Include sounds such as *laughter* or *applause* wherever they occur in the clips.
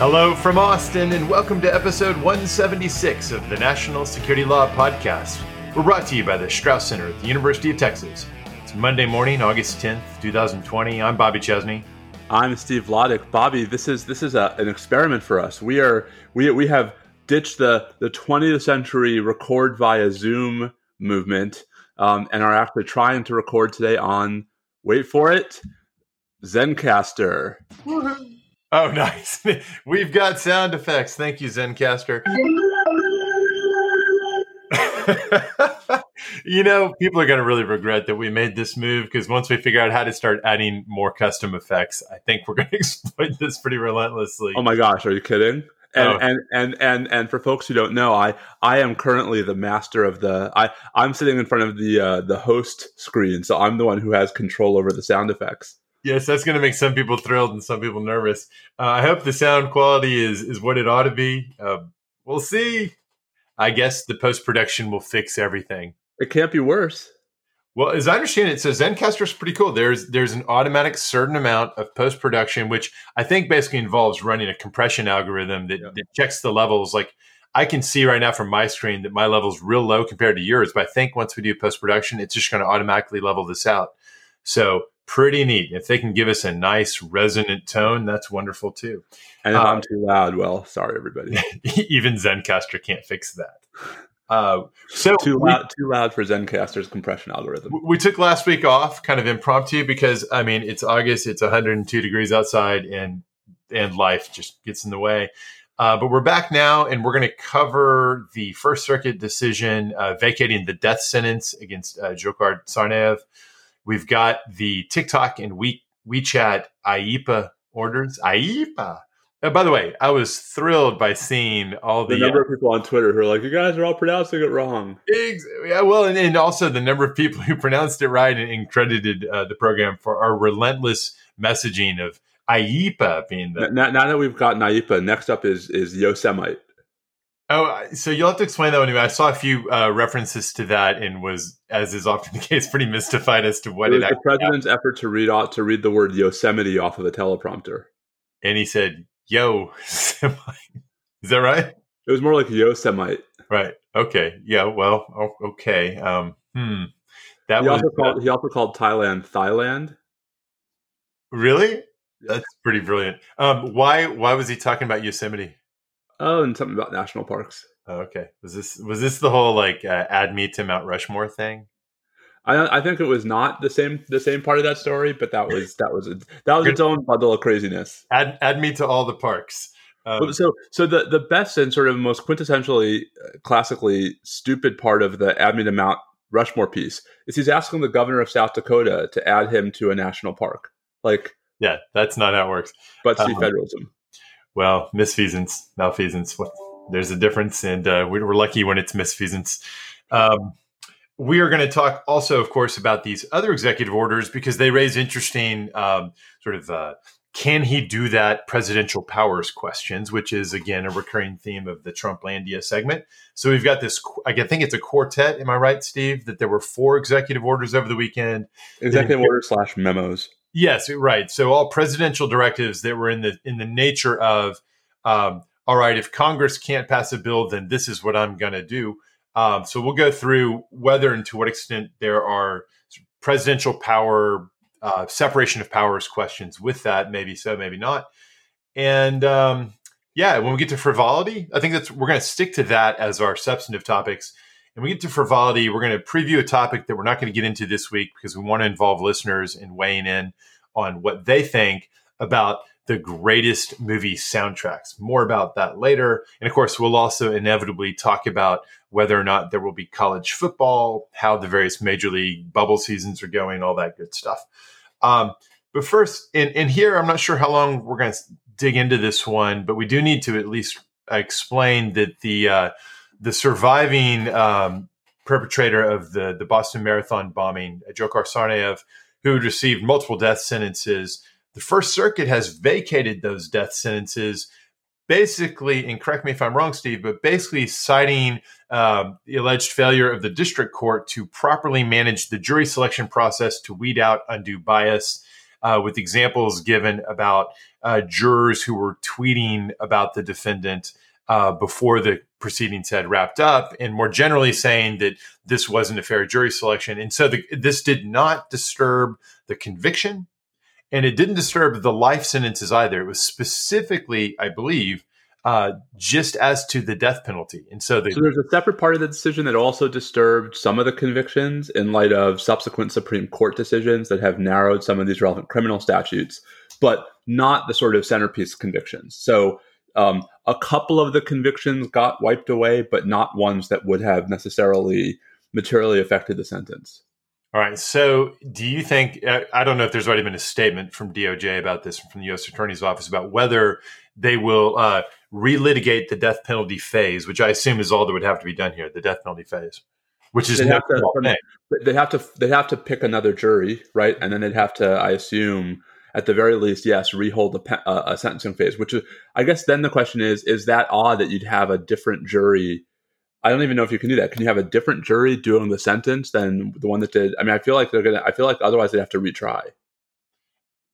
Hello from Austin, and welcome to episode 176 of the National Security Law Podcast. We're brought to you by the Strauss Center at the University of Texas. It's Monday morning, August 10th, 2020. I'm Bobby Chesney. I'm Steve Vladeck. Bobby, this is this is a, an experiment for us. We are we we have ditched the the 20th century record via Zoom movement, um, and are actually trying to record today on wait for it, Zencastr. Oh, *laughs* nice. We've got sound effects. Thank you, Zencastr. *laughs* you know, people are going to really regret that we made this move because once we figure out how to start adding more custom effects, I think we're going *laughs* to exploit this pretty relentlessly. Oh my gosh, are you kidding? And, oh. and and and and for folks who don't know, I I am currently the master of the I I'm sitting in front of the uh, the host screen, so I'm the one who has control over the sound effects. Yes, that's going to make some people thrilled and some people nervous. Uh, I hope the sound quality is is what it ought to be. Uh, we'll see. I guess the post production will fix everything. It can't be worse. Well, as I understand it, so Zencastr is pretty cool. There's there's an automatic certain amount of post production, which I think basically involves running a compression algorithm that, yeah. that checks the levels. Like I can see right now from my screen that my level's real low compared to yours, but I think once we do post production, it's just going to automatically level this out. So pretty neat. If they can give us a nice resonant tone, that's wonderful too. And if uh, I'm too loud, well, sorry everybody. *laughs* even Zencastr can't fix that. Uh, so *laughs* too loud, we, too loud for Zencastr's compression algorithm. We took last week off, kind of impromptu, because I mean it's August, it's 102 degrees outside, and and life just gets in the way. Uh, but we're back now, and we're going to cover the First Circuit decision uh, vacating the death sentence against uh, Tsarnaev. We've got the TikTok and we, WeChat IEEPA orders. IEEPA. Uh, by the way, I was thrilled by seeing all the, the number uh, of people on Twitter who are like, "You guys are all pronouncing it wrong." Ex- yeah, well, and, and, also the number of people *laughs* who pronounced it right and, and credited uh, the program for our relentless messaging of IEEPA being the. Now, now that we've got IEEPA, next up is is Yosemite. Oh, so you'll have to explain that one to me. I saw a few uh, references to that and was, as is often the case, pretty mystified as to what it, it the president's happened. effort to read out to read the word Yosemite off of the teleprompter. And he said, "Yo, Is that right? It was more like Yosemite. Right. Okay. Yeah. Well. Okay. Um, hmm. That he was. Also called, he also called Thailand Thailand. Really? That's pretty brilliant. Um, why? Why was he talking about Yosemite? Oh, and something about national parks. Oh, okay. Was this was this the whole like uh, add me to Mount Rushmore thing? I, I think it was not the same the same part of that story, but that was *laughs* that was a, that was its own bundle of craziness. Add add me to all the parks. Um, so so the the best and sort of most quintessentially uh, classically stupid part of the add me to Mount Rushmore piece is he's asking the governor of South Dakota to add him to a national park. Like yeah, that's not how it works. But see um, federalism well, misfeasance, malfeasance. There's a difference, and uh, we're lucky when it's misfeasance. Um, we are going to talk also, of course, about these other executive orders because they raise interesting um, sort of uh, can he do that presidential powers questions, which is again a recurring theme of the Trumplandia segment. So we've got this. I think it's a quartet. Am I right, Steve? That there were four executive orders over the weekend. Executive orders slash memos. Yes, right. So all presidential directives that were in the in the nature of, um, all right, if Congress can't pass a bill, then this is what I'm going to do. Um, so we'll go through whether and to what extent there are presidential power, uh, separation of powers questions with that. Maybe so, maybe not. And um, yeah, when we get to frivolity, I think that's we're going to stick to that as our substantive topics. And we get to frivolity, we're going to preview a topic that we're not going to get into this week because we want to involve listeners in weighing in on what they think about the greatest movie soundtracks. More about that later. And of course, we'll also inevitably talk about whether or not there will be college football, how the various major league bubble seasons are going, all that good stuff. Um, but first, and, here, I'm not sure how long we're going to dig into this one, but we do need to at least explain that the uh, the surviving um, perpetrator of the, the Boston Marathon bombing, Dzhokhar Tsarnaev, who had received multiple death sentences, the First Circuit has vacated those death sentences, basically, and correct me if I'm wrong, Steve, but basically citing um, the alleged failure of the district court to properly manage the jury selection process to weed out undue bias. uh, with examples given about uh, jurors who were tweeting about the defendant uh, before the proceedings had wrapped up, and more generally saying that this wasn't a fair jury selection. And so the, this did not disturb the conviction, and it didn't disturb the life sentences either. It was specifically, I believe, uh, just as to the death penalty. And so, so there's a separate part of the decision that also disturbed some of the convictions in light of subsequent Supreme Court decisions that have narrowed some of these relevant criminal statutes, but not the sort of centerpiece convictions. So um, a couple of the convictions got wiped away, but not ones that would have necessarily materially affected the sentence. All right. So, do you think? I don't know if there's already been a statement from DOJ about this, from the U.S. Attorney's Office, about whether they will uh, relitigate the death penalty phase, which I assume is all that would have to be done here, the death penalty phase, which is they'd no have, to, they'd have to they'd have to pick another jury, right? And then they'd have to, I assume, at the very least, yes, rehold a, uh, a sentencing phase. Which is, I guess, then the question is: Is that odd that you'd have a different jury? I don't even know if you can do that. Can you have a different jury doing the sentence than the one that did? I mean, I feel like they're gonna. I feel like otherwise they'd have to retry.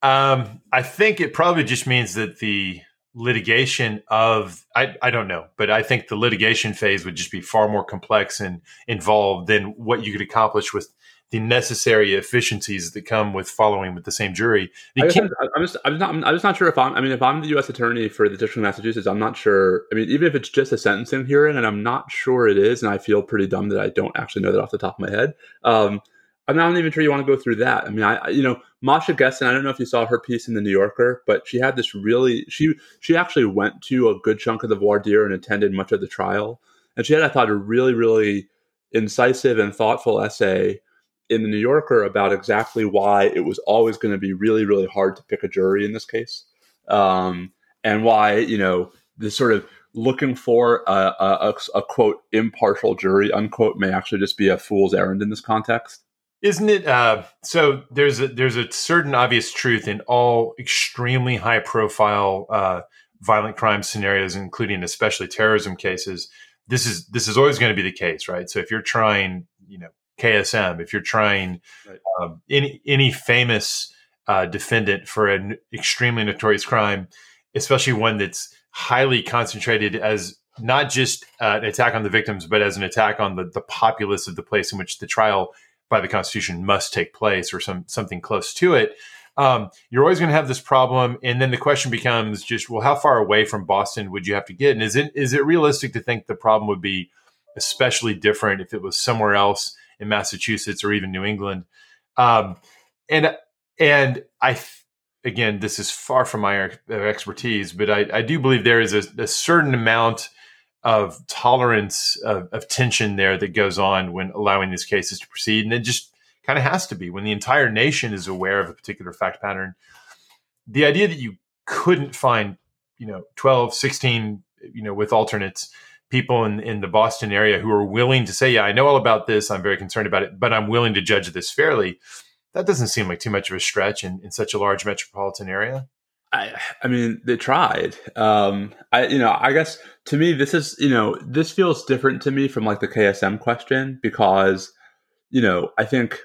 Um, I think it probably just means that the litigation of I, I don't know, but I think the litigation phase would just be far more complex and involved than what you could accomplish with the necessary efficiencies that come with following with the same jury. I'm, I'm, just, I'm, not, I'm just not sure if I'm, I mean, if I'm the U.S. attorney for the District of Massachusetts, I'm not sure. I mean, even if it's just a sentencing hearing, and I'm not sure it is, and I feel pretty dumb that I don't actually know that off the top of my head. Um, I'm not even sure you want to go through that. I mean, I, you know, Masha Gessen, I don't know if you saw her piece in the New Yorker, but she had this really, she, she actually went to a good chunk of the voir dire and attended much of the trial. And she had, I thought, a really, really incisive and thoughtful essay in the New Yorker about exactly why it was always going to be really, really hard to pick a jury in this case, um, and why you know the sort of looking for a, a, a, quote impartial jury unquote may actually just be a fool's errand in this context. Isn't it? Uh, so there's a there's a certain obvious truth in all extremely high profile uh, violent crime scenarios, including especially terrorism cases. This is this is always going to be the case, right? So if you're trying, you know, KSM, if you're trying right. um, any any famous uh, defendant for an extremely notorious crime, especially one that's highly concentrated as not just uh, an attack on the victims, but as an attack on the, the populace of the place in which the trial by the Constitution must take place, or some something close to it. Um, you're always going to have this problem, and then the question becomes just, well, how far away from Boston would you have to get? And is it is it realistic to think the problem would be especially different if it was somewhere else? In Massachusetts or even New England. Um, and and I again, this is far from my expertise, but I, I do believe there is a, a certain amount of tolerance of, of, tension there that goes on when allowing these cases to proceed, and it just kind of has to be when the entire nation is aware of a particular fact pattern. The idea that you couldn't find, you know, 12, 16, you know, with alternates people in, in the Boston area who are willing to say, yeah, I know all about this. I'm very concerned about it, but I'm willing to judge this fairly. That doesn't seem like too much of a stretch in, in such a large metropolitan area. I, I mean, they tried. Um, I, you know, I guess to me, this is, you know, this feels different to me from like the KSM question because, you know, I think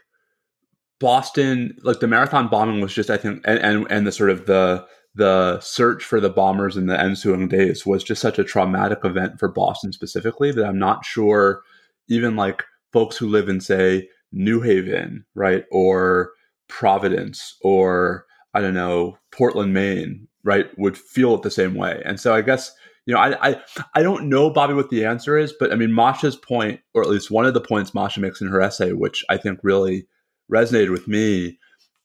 Boston, like the marathon bombing was just, I think, and, and, and the sort of the, the search for the bombers in the ensuing days was just such a traumatic event for Boston specifically that I'm not sure even like folks who live in say New Haven, right, or Providence or I don't know, Portland, Maine, right, would feel it the same way. And so I guess you know, I, I I don't know, Bobby, what the answer is, but I mean, Masha's point, or at least one of the points Masha makes in her essay, which I think really resonated with me,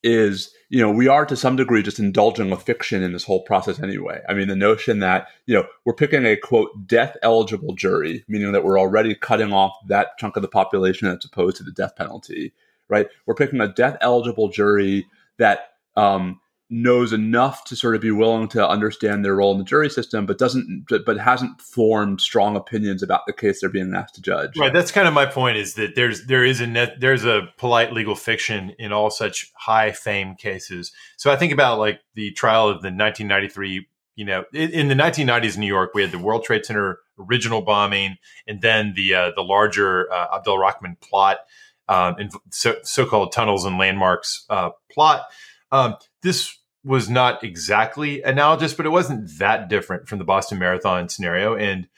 is you know we are to some degree just indulging a fiction in this whole process anyway. I mean the notion that you know we're picking a quote death eligible jury meaning that we're already cutting off that chunk of the population that's opposed to the death penalty right? We're picking a death eligible jury that um, knows enough to sort of be willing to understand their role in the jury system, but doesn't, but hasn't formed strong opinions about the case they're being asked to judge. Right. That's kind of my point. Is that there's there is a net, there's a polite legal fiction in all such high fame cases. So I think about like the trial of the 1993. You know, in, the 1990s in New York, we had the World Trade Center original bombing, and then the uh, the larger uh, Abdel Rahman plot, um, and so, so-called tunnels and landmarks uh, plot. Um, this was not exactly analogous, but it wasn't that different from the Boston Marathon scenario. And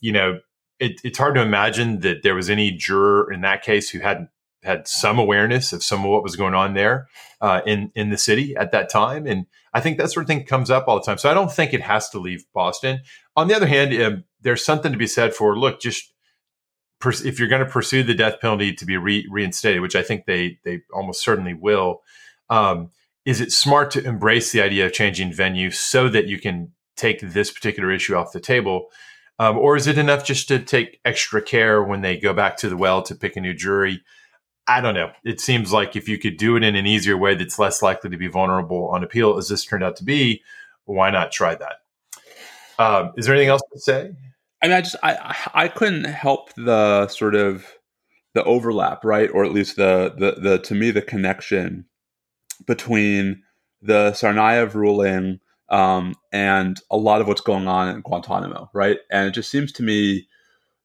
you know, it, it's hard to imagine that there was any juror in that case who hadn't had some awareness of some of what was going on there uh, in in the city at that time. And I think that sort of thing comes up all the time. So I don't think it has to leave Boston. On the other hand, um, there's something to be said for look, just pers- if you're going to pursue the death penalty to be re- reinstated, which I think they they almost certainly will. Um, is it smart to embrace the idea of changing venue so that you can take this particular issue off the table? Um, or is it enough just to take extra care when they go back to the well to pick a new jury? I don't know. It seems like if you could do it in an easier way that's less likely to be vulnerable on appeal, as this turned out to be, why not try that? Um, is there anything else to say? I mean, I just I I couldn't help the sort of the overlap, right, or at least the the the to me the connection between the Tsarnaev ruling um, and a lot of what's going on in Guantanamo, right? And it just seems to me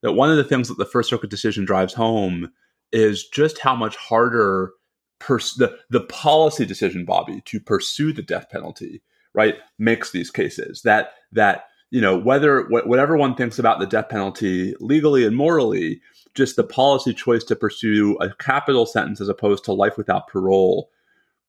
that one of the things that the First Circuit decision drives home is just how much harder pers- the the policy decision, Bobby, to pursue the death penalty, right, makes these cases that that you know whether wh- whatever one thinks about the death penalty legally and morally, just the policy choice to pursue a capital sentence as opposed to life without parole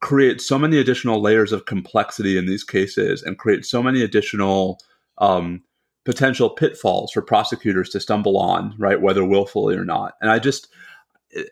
create so many additional layers of complexity in these cases and create so many additional um, potential pitfalls for prosecutors to stumble on, right, whether willfully or not. And I just,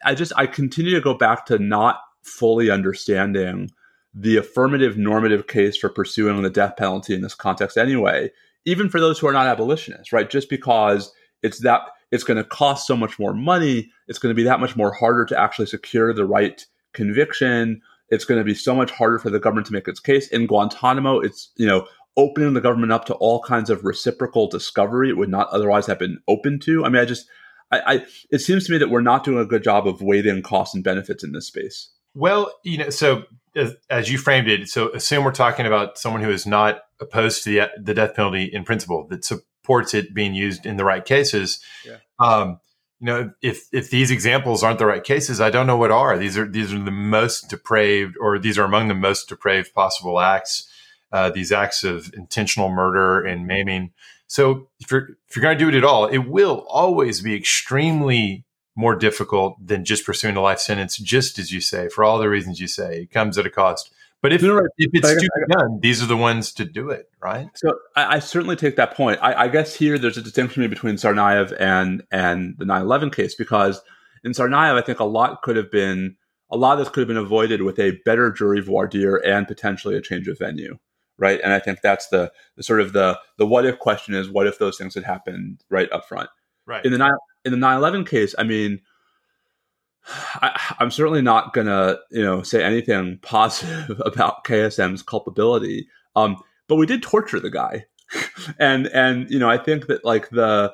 I just, I continue to go back to not fully understanding the affirmative normative case for pursuing the death penalty in this context anyway, even for those who are not abolitionists, right? Just because it's that it's going to cost so much more money, it's going to be that much more harder to actually secure the right conviction it's going to be so much harder for the government to make its case. In Guantanamo, it's, you know, opening the government up to all kinds of reciprocal discovery it would not otherwise have been open to. I mean, I just, I, I it seems to me that we're not doing a good job of weighting costs and benefits in this space. Well, you know, so as, as, you framed it, so assume we're talking about someone who is not opposed to the, the death penalty in principle, that supports it being used in the right cases. Yeah. Um, you know, if if these examples aren't the right cases, I don't know what are. These are these are the most depraved, or these are among the most depraved possible acts. Uh, these acts of intentional murder and maiming. So if you're if you're going to do it at all, it will always be extremely more difficult than just pursuing a life sentence. Just as you say, for all the reasons you say, it comes at a cost. But if, know, if it's to be done, these are the ones to do it, right? So I, I certainly take that point. I, I, guess here there's a distinction between Tsarnaev and and the 9/11 case because in Tsarnaev, I think a lot could have been a lot of this could have been avoided with a better jury voir dire and potentially a change of venue, right? And I think that's the, the sort of the the what if question is what if those things had happened right up front, right? In the in the 9/11 case, I mean I, am certainly not gonna, you know, say anything *laughs* positive about KSM's culpability. Um, but we did torture the guy, *laughs* and and you know, I think that like the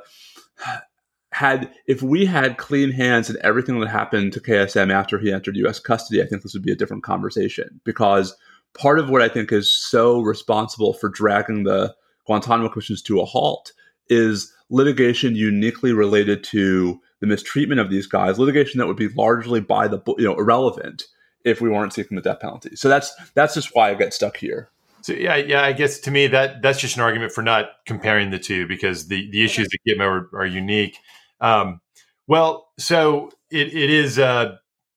had if we had clean hands and everything that happened to KSM after he entered U.S. custody, I think this would be a different conversation because part of what I think is so responsible for dragging the Guantanamo commissions to a halt is litigation uniquely related to the mistreatment of these guys, litigation that would be largely by the you know irrelevant if we weren't seeking the death penalty. So that's that's just why I get stuck here. So yeah, yeah, I guess to me that that's just an argument for not comparing the two because the the issues at Gitmo are, are unique. Um, well, so it, it is uh,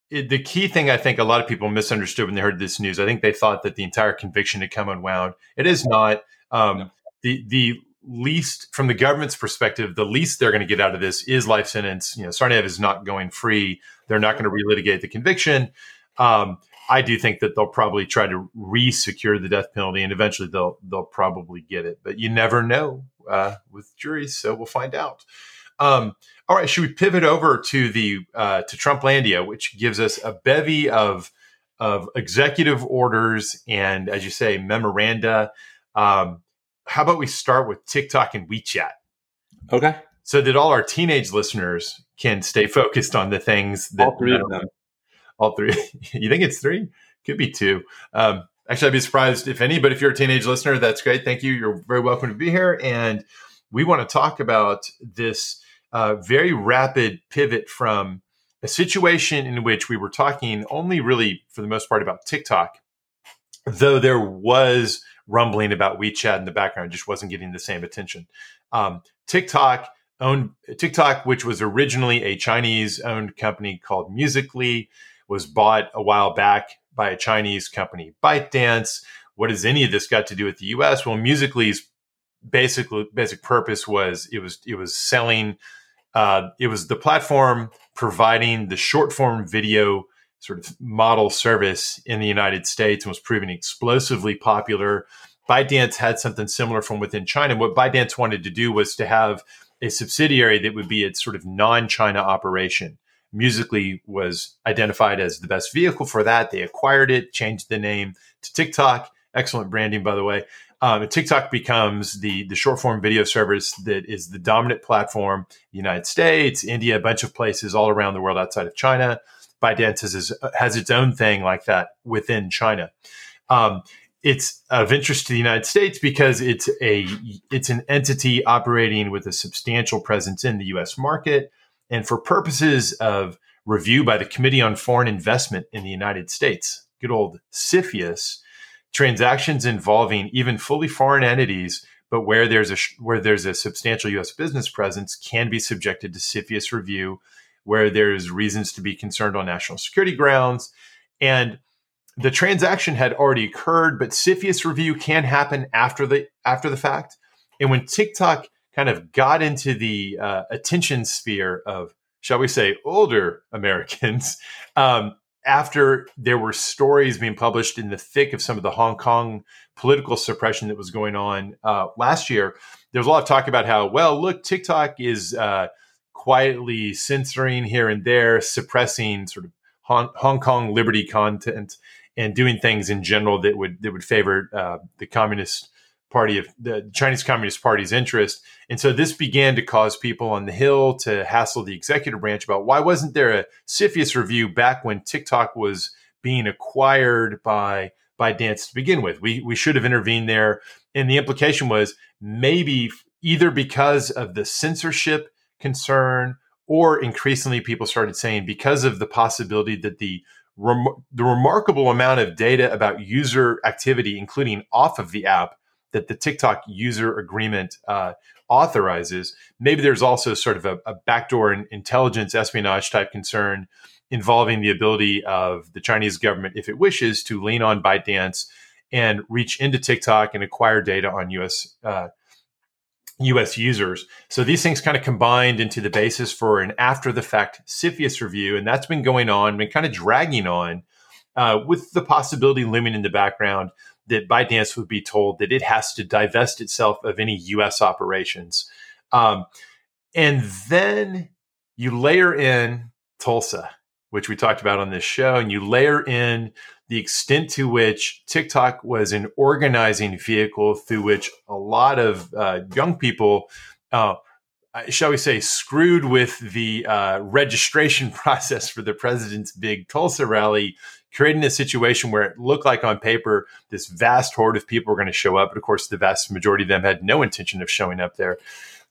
it, the key thing. I think a lot of people misunderstood when they heard this news. I think they thought that the entire conviction had come unwound. It is not. Um, no. The the least from the government's perspective, the least they're going to get out of this is life sentence. You know, Tsarnaev is not going free. They're not going to relitigate the conviction. Um, I do think that they'll probably try to re-secure the death penalty, and eventually they'll they'll probably get it. But you never know uh, with juries, so we'll find out. Um, all right, should we pivot over to the uh, to Trumplandia, which gives us a bevy of of executive orders and, as you say, memoranda. Um, how about we start with TikTok and WeChat? Okay. So that all our teenage listeners can stay focused on the things that all three of them. All three. *laughs* you think it's three? Could be two. Um, actually, I'd be surprised if any. But if you're a teenage listener, that's great. Thank you. You're very welcome to be here. And we want to talk about this uh, very rapid pivot from a situation in which we were talking only really, for the most part, about TikTok though there was rumbling about WeChat in the background, just wasn't getting the same attention. Um, TikTok owned TikTok, which was originally a Chinese-owned company called Musical.ly, was bought a while back by a Chinese company, ByteDance. What has any of this got to do with the U.S.? Well, Musical.ly's basically basic purpose was it was it was selling. Uh, it was the platform providing the short form video sort of model service in the United States and was proving explosively popular. ByteDance had something similar from within China. What ByteDance wanted to do was to have a subsidiary that would be its sort of non-China operation. Musical.ly was identified as the best vehicle for that. They acquired it, changed the name to TikTok. Excellent branding, by the way. Um, TikTok becomes the the short form video service that is the dominant platform. United States, India, a bunch of places all around the world outside of China. ByteDance has, has its own thing like that within China. Um, it's of interest to the United States because it's a it's an entity operating with a substantial presence in the U.S. market, and for purposes of review by the Committee on Foreign Investment in the United States, good old CFIUS, transactions involving even fully foreign entities, but where there's a where there's a substantial U.S. business presence, can be subjected to CFIUS review where there's reasons to be concerned on national security grounds. And the transaction had already occurred, but CFIUS review can happen after the after the fact. And when TikTok kind of got into the uh, attention sphere of, shall we say, older *laughs* Americans, um, after there were stories being published in the thick of some of the Hong Kong political suppression that was going on uh, last year, there was a lot of talk about how, well, look, TikTok is uh, quietly censoring here and there, suppressing sort of Hong, Hong Kong liberty content, and doing things in general that would that would favor uh, the Communist Party of the Chinese Communist Party's interest. And so this began to cause people on the Hill to hassle the executive branch about why wasn't there a CFIUS review back when TikTok was being acquired by ByteDance to begin with. We we should have intervened there. And the implication was maybe either because of the censorship concern, or increasingly people started saying because of the possibility that the rem- the remarkable amount of data about user activity, including off of the app, that the TikTok user agreement uh, authorizes, maybe there's also sort of a, a backdoor intelligence espionage type concern involving the ability of the Chinese government, if it wishes, to lean on ByteDance and reach into TikTok and acquire data on U.S. Uh, US users. So these things kind of combined into the basis for an after the fact CFIUS review. And that's been going on, been kind of dragging on uh, with the possibility looming in the background that ByteDance would be told that it has to divest itself of any US operations. Um, and then you layer in Tulsa, which we talked about on this show, and you layer in the extent to which TikTok was an organizing vehicle through which a lot of uh, young people, uh, shall we say, screwed with the uh, registration *laughs* process for the president's big Tulsa rally, creating a situation where it looked like on paper this vast horde of people were going to show up. But of course, the vast majority of them had no intention of showing up there.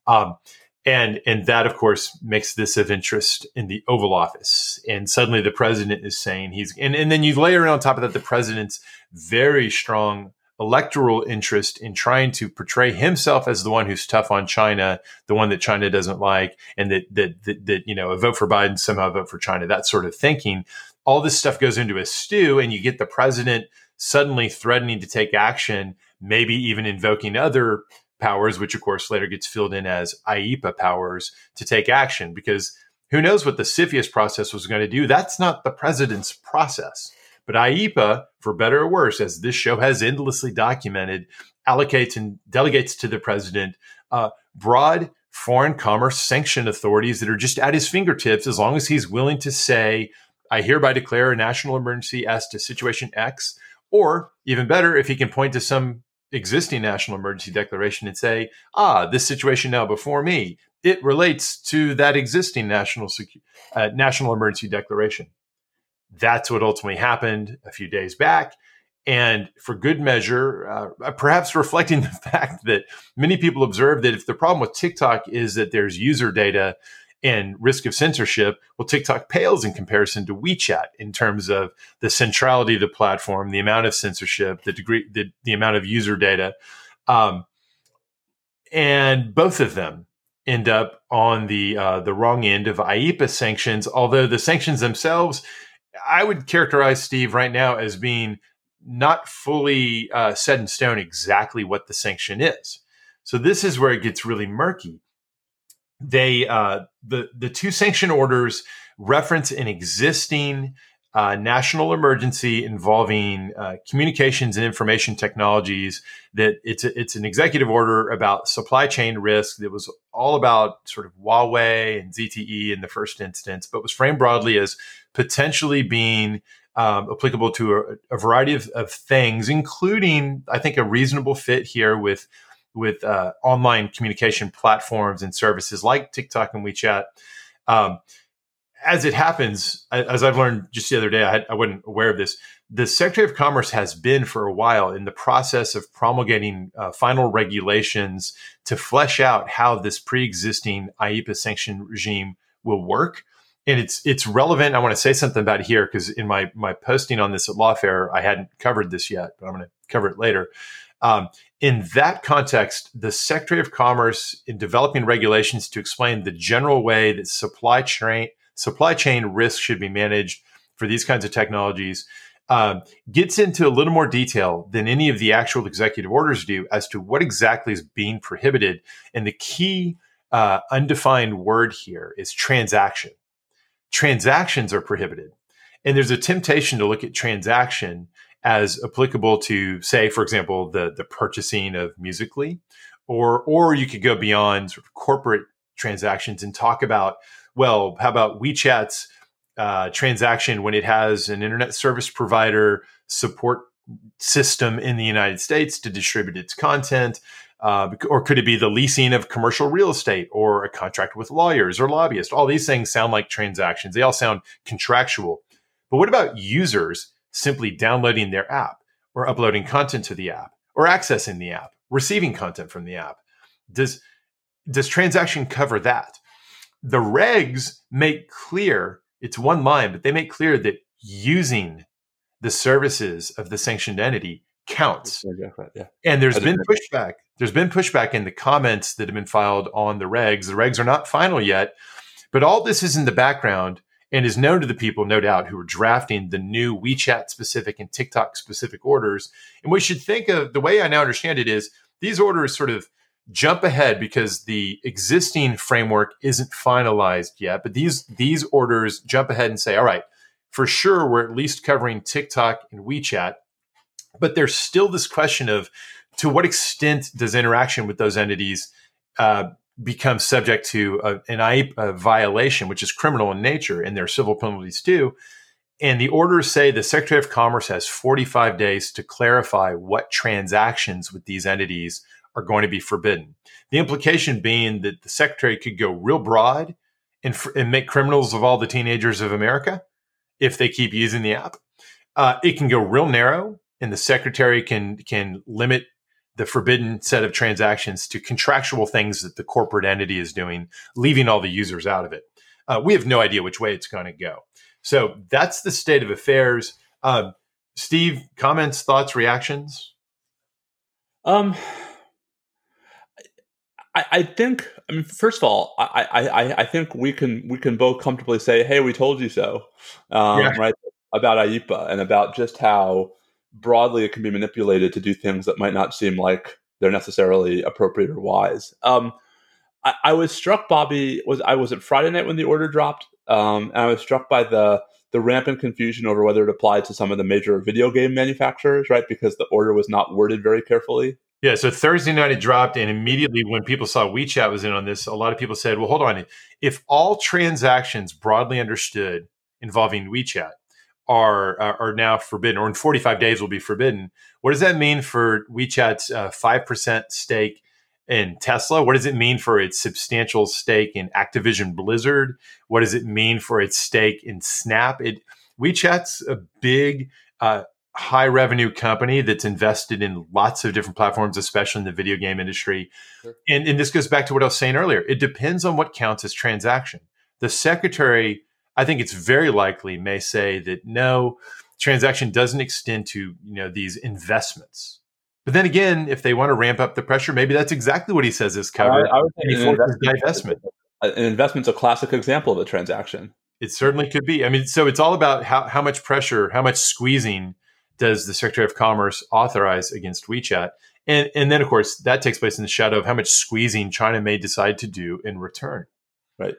Um, and and that of course makes this of interest in the oval office and suddenly the president is saying he's and, and then you layer on top of that the president's very strong electoral interest in trying to portray himself as the one who's tough on China, the one that China doesn't like, and that that that, that you know a vote for Biden somehow vote for China, that sort of thinking. All this stuff goes into a stew, and you get the president suddenly threatening to take action, maybe even invoking other powers, which of course later gets filled in as IEEPA powers to take action because who knows what the CFIUS process was going to do? That's not the president's process. But IEEPA, for better or worse, as this show has endlessly documented, allocates and delegates to the president uh, broad foreign commerce sanction authorities that are just at his fingertips as long as he's willing to say, I hereby declare a national emergency as to situation X. Or even better, if he can point to some existing national emergency declaration and say, ah, this situation now before me, it relates to that existing national secu- uh, national emergency declaration. That's what ultimately happened a few days back. And for good measure, uh, perhaps reflecting *laughs* the fact that many people observe that if the problem with TikTok is that there's user data and risk of censorship. Well, TikTok pales in comparison to WeChat in terms of the centrality of the platform, the amount of censorship, the degree, the, the amount of user data. Um, and both of them end up on the uh, the wrong end of IEEPA sanctions. Although the sanctions themselves, I would characterize Steve right now as being not fully uh, set in stone exactly what the sanction is. So this is where it gets really murky. They uh, the the two sanction orders reference an existing uh, national emergency involving uh, communications and information technologies. That it's a, it's an executive order about supply chain risk that was all about sort of Huawei and ZTE in the first instance, but was framed broadly as potentially being um, applicable to a, a variety of, of, things, including I think a reasonable fit here with with uh, online communication platforms and services like TikTok and WeChat. Um, as it happens, as I've learned just the other day, I, I, wasn't aware of this. The Secretary of Commerce has been for a while in the process of promulgating uh, final regulations to flesh out how this pre-existing IEEPA sanction regime will work. And it's it's relevant. I want to say something about here because in my my posting on this at Lawfare, I hadn't covered this yet, but I'm going to cover it later. Um, in that context, the Secretary of Commerce, in developing regulations to explain the general way that supply chain supply chain risk should be managed for these kinds of technologies, um, gets into a little more detail than any of the actual executive orders do as to what exactly is being prohibited. And the key uh, undefined word here is transaction. Transactions are prohibited. And there's a temptation to look at transaction as applicable to, say, for example, the the purchasing of Musical.ly, or or you could go beyond sort of corporate transactions and talk about, well, how about WeChat's uh, transaction when it has an internet service provider support system in the United States to distribute its content. Uh, or could it be the leasing of commercial real estate or a contract with lawyers or lobbyists? All these things sound like transactions. They all sound contractual. But what about users simply downloading their app or uploading content to the app or accessing the app, receiving content from the app. Does does transaction cover that? The regs make clear it's one line, but they make clear that using the services of the sanctioned entity counts. Yeah. And there's been pushback. There's been pushback in the comments that have been filed on the regs. The regs are not final yet, but all this is in the background and is known to the people, no doubt, who are drafting the new WeChat specific and TikTok specific orders. And we should think of the way I now understand it is these orders sort of jump ahead because the existing framework isn't finalized yet. But these these orders jump ahead and say, all right, for sure we're at least covering TikTok and WeChat. But there's still this question of to what extent does interaction with those entities uh, become subject to a, an IEEPA violation, which is criminal in nature, and there are civil penalties too. And the orders say the Secretary of Commerce has 45 days to clarify what transactions with these entities are going to be forbidden. The implication being that the Secretary could go real broad and, and make criminals of all the teenagers of America if they keep using the app. Uh, it can go real narrow, and the Secretary can can limit the forbidden set of transactions to contractual things that the corporate entity is doing, leaving all the users out of it. Uh, we have no idea which way it's going to go. So that's the state of affairs. Uh, Steve, comments, thoughts, reactions? Um, I, I, think. I mean, first of all, I, I, I think we can we can both comfortably say, "Hey, we told you so," um, yeah. right? About IEEPA and about just how broadly it can be manipulated to do things that might not seem like they're necessarily appropriate or wise. Um, I, I, was struck, Bobby. Was I was it Friday night when the order dropped? Um, and I was struck by the the rampant confusion over whether it applied to some of the major video game manufacturers, right? Because the order was not worded very carefully. Yeah, so Thursday night it dropped, and immediately when people saw WeChat was in on this, a lot of people said, "Well, hold on. If all transactions broadly understood involving WeChat are are now forbidden, or in 45 days will be forbidden. What does that mean for WeChat's uh, five uh, percent stake in Tesla? What does it mean for its substantial stake in Activision Blizzard? What does it mean for its stake in Snap? It WeChat's a big uh, high revenue company that's invested in lots of different platforms, especially in the video game industry. Sure. And, and this goes back to what I was saying earlier. It depends on what counts as transaction. the secretary, I think it's very likely, may say that no, transaction doesn't extend to you know these investments. But then again, if they want to ramp up the pressure, maybe that's exactly what he says is covered. I, I would think an investment. An investment's a classic example of a transaction. It certainly could be. I mean, so it's all about how, how much pressure, how much squeezing does the Secretary of Commerce authorize against WeChat? And, and then, of course, that takes place in the shadow of how much squeezing China may decide to do in return. Right.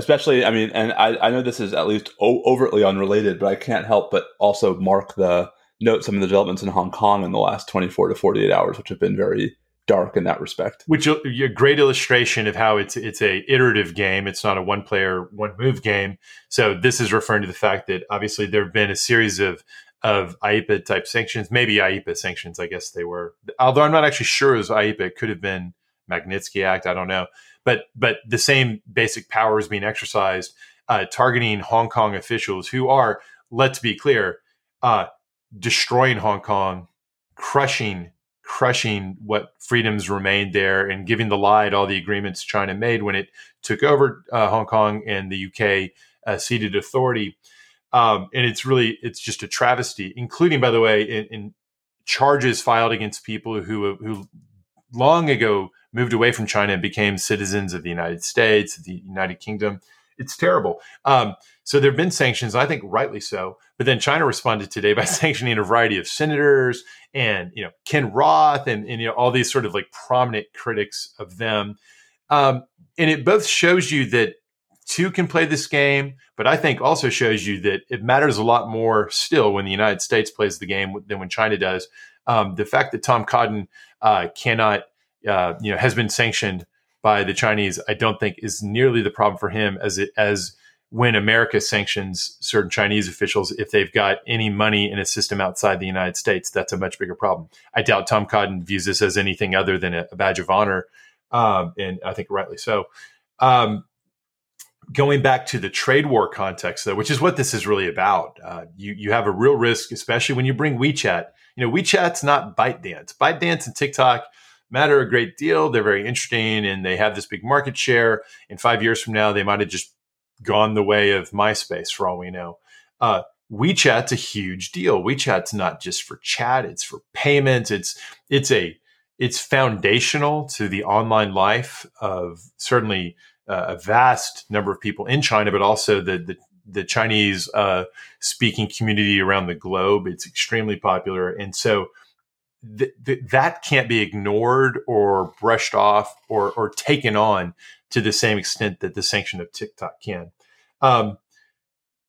Especially, I mean, and I, I know this is at least o- overtly unrelated, but I can't help but also mark the note some of the developments in Hong Kong in the last 24 to 48 hours, which have been very dark in that respect. Which uh, a great illustration of how it's it's a iterative game. It's not a one player one move game. So this is referring to the fact that obviously there have been a series of of IEEPA type sanctions, maybe IEEPA sanctions. I guess they were, although I'm not actually sure it was IEEPA. It could have been Magnitsky Act. I don't know, but but the same basic powers being exercised, uh, targeting Hong Kong officials who are, let's be clear, uh, destroying Hong Kong, crushing crushing what freedoms remained there and giving the lie to all the agreements China made when it took over uh, Hong Kong and the UK uh, ceded authority. Um, and it's really it's just a travesty, including by the way in, in charges filed against people who who long ago moved away from China and became citizens of the United States, the United Kingdom. It's terrible. Um, so there have been sanctions, I think rightly so. But then China responded today by *laughs* sanctioning a variety of senators and you know Ken Roth and, and you know all these sort of like prominent critics of them. Um, and it both shows you that two can play this game, but I think also shows you that it matters a lot more still when the United States plays the game than when China does. Um, the fact that Tom Cotton uh, cannot, uh, you know, has been sanctioned by the Chinese, I don't think is nearly the problem for him as it as when America sanctions certain Chinese officials, if they've got any money in a system outside the United States, that's a much bigger problem. I doubt Tom Cotton views this as anything other than a, a badge of honor, um, and I think rightly so. Um, going back to the trade war context, though, which is what this is really about, uh, you you have a real risk, especially when you bring WeChat. You know, WeChat's not ByteDance. ByteDance and TikTok matter a great deal. They're very interesting, and they have this big market share. In five years from now, they might have just gone the way of MySpace for all we know. Uh, WeChat's a huge deal. WeChat's not just for chat; it's for payments. It's it's a it's foundational to the online life of certainly uh, a vast number of people in China, but also the the, the Chinese uh, speaking community around the globe. It's extremely popular, and so th- th- that can't be ignored or brushed off or or taken on to the same extent that the sanction of TikTok can. Um,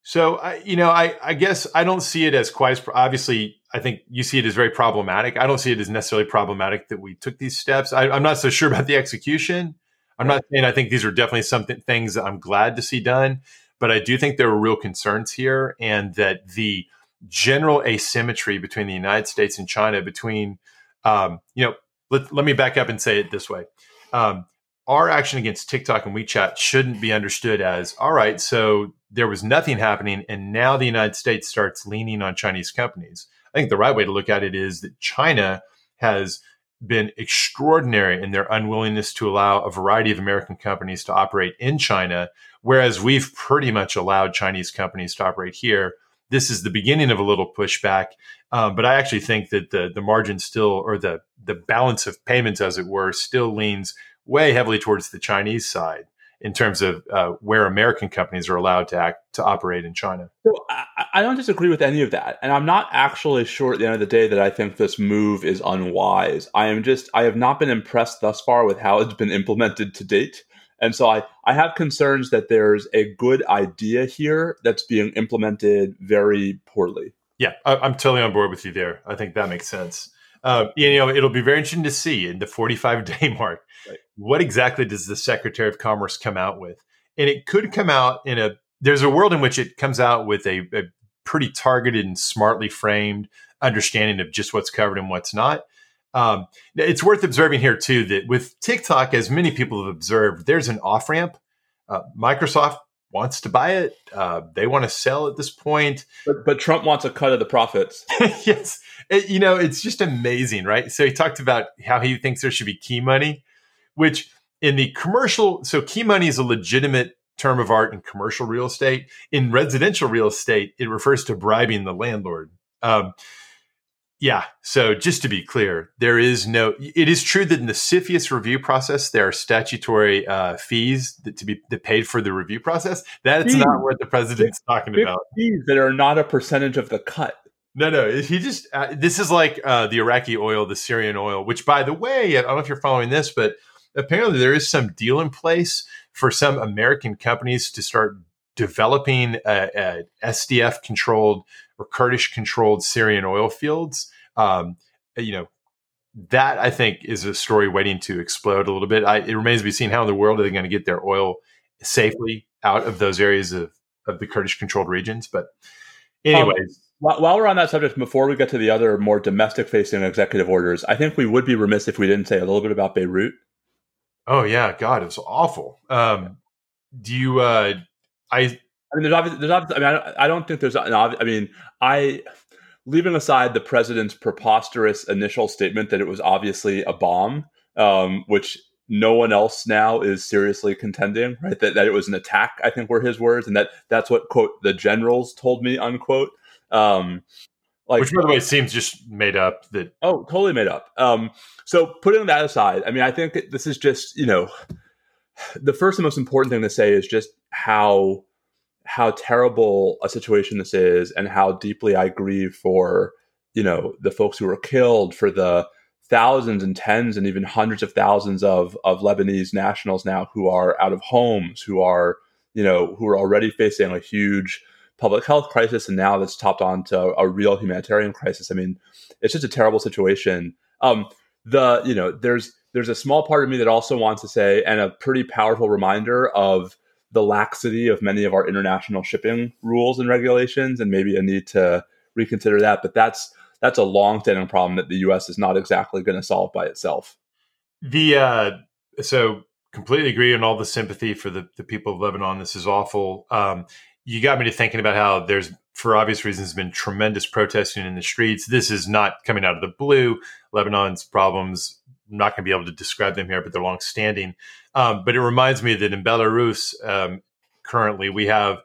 so I, you know, I, I guess I don't see it as quite as obviously. I think you see it as very problematic. I don't see it as necessarily problematic that we took these steps. I, am not so sure about the execution. I'm not saying I think these are definitely something things that I'm glad to see done, but I do think there are real concerns here, and that the general asymmetry between the United States and China, between um, you know, let, let me back up and say it this way. Um, our action against TikTok and WeChat shouldn't be understood as all right, so there was nothing happening, and now the United States starts leaning on Chinese companies. I think the right way to look at it is that China has been extraordinary in their unwillingness to allow a variety of American companies to operate in China, whereas we've pretty much allowed Chinese companies to operate here. This is the beginning of a little pushback, um, but I actually think that the the margin still, or the the balance of payments, as it were, still leans way heavily towards the Chinese side in terms of uh, where American companies are allowed to act to operate in China. So I, I, don't disagree with any of that, and I'm not actually sure at the end of the day that I think this move is unwise. I am just I have not been impressed thus far with how it's been implemented to date, and so I I have concerns that there's a good idea here that's being implemented very poorly. Yeah, I, I'm totally on board with you there. I think that makes sense. Uh, you know, it'll be very interesting to see in the 45 day *laughs* mark right. what exactly does the Secretary of Commerce come out with, and it could come out in a. There's a world in which it comes out with a, a pretty targeted and smartly framed understanding of just what's covered and what's not. Um, it's worth observing here too that with TikTok, as many people have observed, there's an off ramp. Uh, Microsoft wants to buy it. Uh, they want to sell at this point. But, but, Trump wants a cut of the profits. *laughs* yes. It, you know, it's just amazing, right? So he talked about how he thinks there should be key money, which in the commercial, so key money is a legitimate term of art in commercial real estate. In residential real estate, it refers to bribing the landlord. Um, yeah. So just to be clear, there is no. It is true that in the CFIUS review process, there are statutory uh, fees that to be that paid for the review process. That's fees. not what the president's talking about. Fees that are not a percentage of the cut. No, no. He just. Uh, this is like uh, the Iraqi oil, the Syrian oil. Which, by the way, I don't know if you're following this, but apparently there is some deal in place for some American companies to start developing a, a SDF controlled or Kurdish controlled Syrian oil fields. Um, you know, that I think is a story waiting to explode a little bit. I, it remains to be seen how in the world are they going to get their oil safely out of those areas of, of the Kurdish controlled regions. But, anyways. Um, while we're on that subject, before we get to the other more domestic facing executive orders, I think we would be remiss if we didn't say a little bit about Beirut. Oh, yeah. God, it was awful. Um, do you, uh, I, I mean, there's obviously, there's obviously, I mean, I, I don't think there's an obvious, I mean, I, leaving aside the president's preposterous initial statement that it was obviously a bomb, um, which no one else now is seriously contending, right? That, that it was an attack, I think were his words, and that that's what quote the generals told me, unquote. Um, like, which, by the way, seems just made up. That oh, totally made up. Um, so putting that aside, I mean, I think this is just you know, the first and most important thing to say is just how how terrible a situation this is and how deeply I grieve for, you know, the folks who were killed, for the thousands and tens and even hundreds of thousands of, of Lebanese nationals now who are out of homes, who are, you know, who are already facing a huge public health crisis and now that's topped on to a real humanitarian crisis. I mean, it's just a terrible situation. Um, the, you know, there's there's a small part of me that also wants to say, and a pretty powerful reminder of the laxity of many of our international shipping rules and regulations, and maybe a need to reconsider that. But that's that's a long-standing problem that the U.S. is not exactly going to solve by itself. The uh, so completely agree on all the sympathy for the, the people of Lebanon. This is awful. Um, you got me to thinking about how there's, for obvious reasons, been tremendous protesting in the streets. This is not coming out of the blue. Lebanon's problems, I'm not going to be able to describe them here, but they're long standing. Um, but it reminds me that in Belarus, um, currently, we have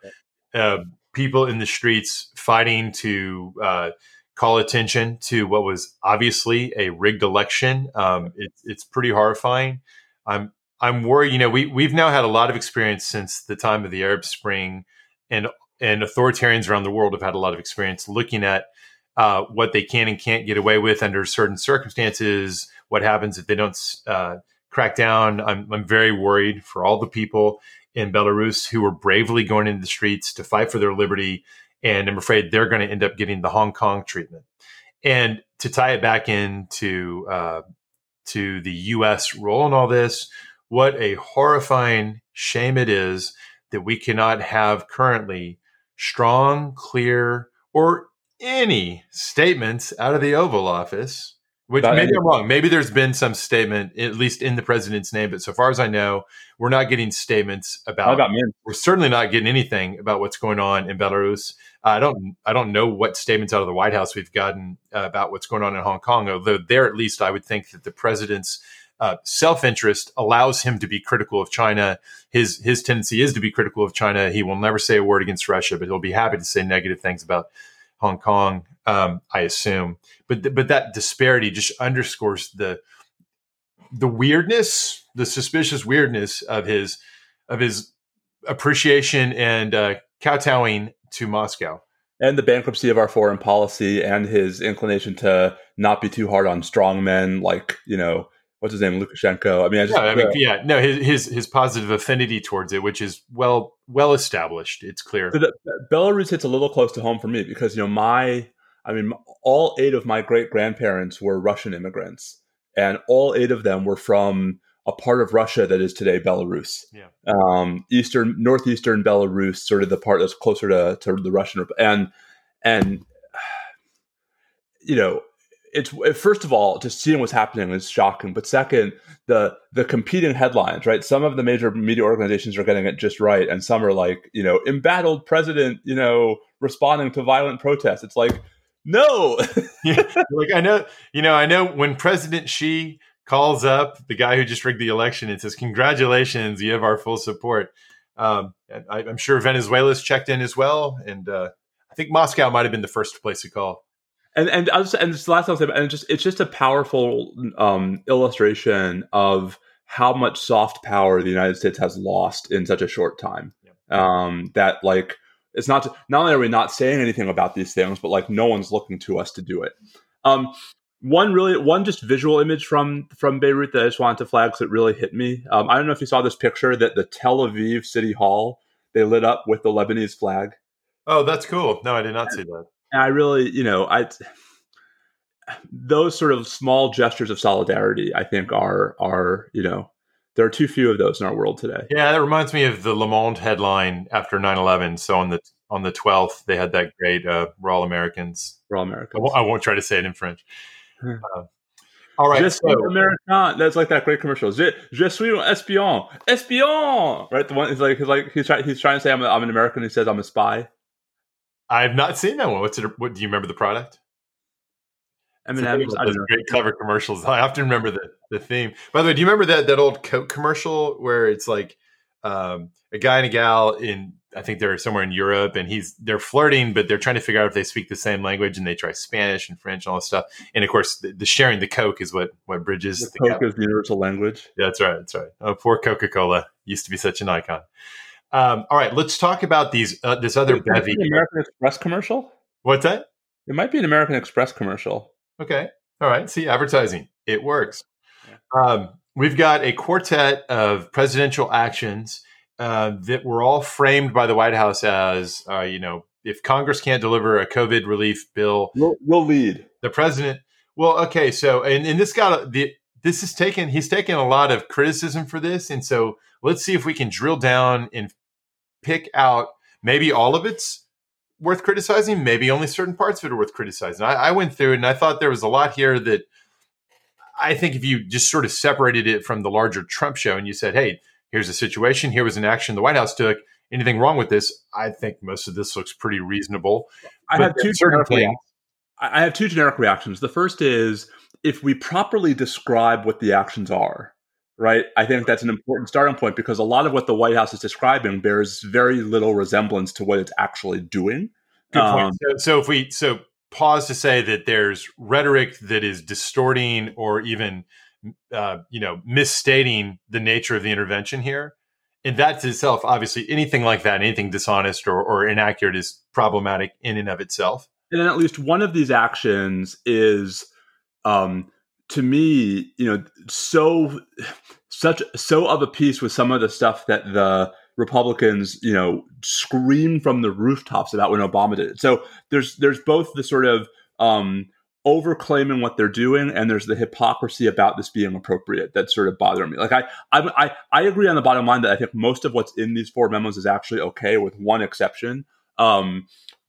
uh, people in the streets fighting to uh, call attention to what was obviously a rigged election. Um, it, it's pretty horrifying. I'm I'm worried. You know, we we've now had a lot of experience since the time of the Arab Spring, and and authoritarians around the world have had a lot of experience looking at uh, what they can and can't get away with under certain circumstances. What happens if they don't uh, crack down. I'm, I'm very worried for all the people in Belarus who are bravely going into the streets to fight for their liberty. And I'm afraid they're going to end up getting the Hong Kong treatment. And to tie it back into uh, to the U.S. role in all this, what a horrifying shame it is that we cannot have currently strong, clear, or any statements out of the Oval Office which maybe I'm wrong. Maybe there's been some statement, at least in the president's name, but so far as I know, we're not getting statements about. about we're certainly not getting anything about what's going on in Belarus. Uh, I don't. I don't know what statements out of the White House we've gotten uh, about what's going on in Hong Kong. Although there, at least, I would think that the president's uh, self interest allows him to be critical of China. His his tendency is to be critical of China. He will never say a word against Russia, but he'll be happy to say negative things about Hong Kong um, I assume. But th- but that disparity just underscores the the weirdness, the suspicious weirdness of his of his appreciation and uh, kowtowing to Moscow. And the bankruptcy of our foreign policy and his inclination to not be too hard on strong men like, you know, what's his name, Lukashenko. I mean, I just, yeah, I mean, yeah, no, his, his, his positive affinity towards it, which is well well established. It's clear. So the, Belarus hits a little close to home for me because you know my I mean, all eight of my great grandparents were Russian immigrants, and all eight of them were from a part of Russia that is today Belarus. Yeah. Um, eastern, northeastern Belarus, sort of the part that's closer to, to the Russian, and and *sighs* you know, it's first of all just seeing what's happening is shocking, but second, the the competing headlines, right? Some of the major media organizations are getting it just right, and some are like, you know, embattled president, you know, responding to violent protests. It's like no. *laughs* yeah, like I know, you know, I know when President Xi calls up the guy who just rigged the election and says, "Congratulations, you have our full support." Um, I, am sure Venezuela's checked in as well, and uh, I think Moscow might have been the first place to call. And and I was, and this last thing, and just it's just a powerful um, illustration of how much soft power the United States has lost in such a short time. Yeah. Um, that like it's not not only are we not saying anything about these things, but like no one's looking to us to do it. Um, one really one just visual image from from Beirut that I just wanted to flag because it really hit me. Um, I don't know if you saw this picture that the Tel Aviv City Hall they lit up with the Lebanese flag. Oh, that's cool. No, I did not see that. And I really, you know, I those sort of small gestures of solidarity, I think, are are you know there are too few of those in our world today. Yeah, that reminds me of the Le Monde headline after 9-11. So on the on the 12th, they had that great uh, "We're all Americans." We're all Americans. I won't, I won't try to say it in French. Uh, all right, Je so, American. That's like that great commercial. Je, je suis un espion, espion. Right, the one is like he's like he's trying he's trying to say I'm, a, I'm an American. He says I'm a spy. I've not seen that one. What's it? What do you remember the product? I mean, I, those great clever commercials. *laughs* I often remember the the theme. By the way, do you remember that that old Coke commercial where it's like um, a guy and a gal in I think they're somewhere in Europe and he's they're flirting, but they're trying to figure out if they speak the same language and they try Spanish and French and all this stuff. And of course, the, the sharing the Coke is what what bridges the, the Coke gap. is the universal language. Yeah, that's right. That's right. Oh, poor Coca Cola used to be such an icon. Um, all right, let's talk about these uh, this other bevy. American Express commercial. What's that? It might be an American Express commercial. Okay. All right. See, advertising it works. Yeah. Um, we've got a quartet of presidential actions uh, that were all framed by the White House as, uh, you know, if Congress can't deliver a COVID relief bill, we'll, we'll lead the president. Well, okay, so and, and this got the this is taken. He's taken a lot of criticism for this, and so let's see if we can drill down and pick out maybe all of it's worth criticizing, maybe only certain parts of it are worth criticizing. I, I went through it and I thought there was a lot here that I think if you just sort of separated it from the larger Trump show and you said, hey, here's a situation, here was an action the White House took. Anything wrong with this? I think most of this looks pretty reasonable. I have two generic things, I have two generic reactions. The first is if we properly describe what the actions are, right? I think that's an important starting point because a lot of what the White House is describing bears very little resemblance to what it's actually doing. Good point. Um, so, so if we so pause to say that there's rhetoric that is distorting or even uh, you know, misstating the nature of the intervention here. And that itself, obviously, anything like that, anything dishonest or, or inaccurate is problematic in and of itself. And then at least one of these actions is, um, to me, you know, so such so of a piece with some of the stuff that the Republicans, you know, scream from the rooftops about when Obama did it. So there's there's both the sort of um, overclaiming what they're doing and there's the hypocrisy about this being appropriate that sort of bother me like I, I i agree on the bottom line that i think most of what's in these four memos is actually okay with one exception um,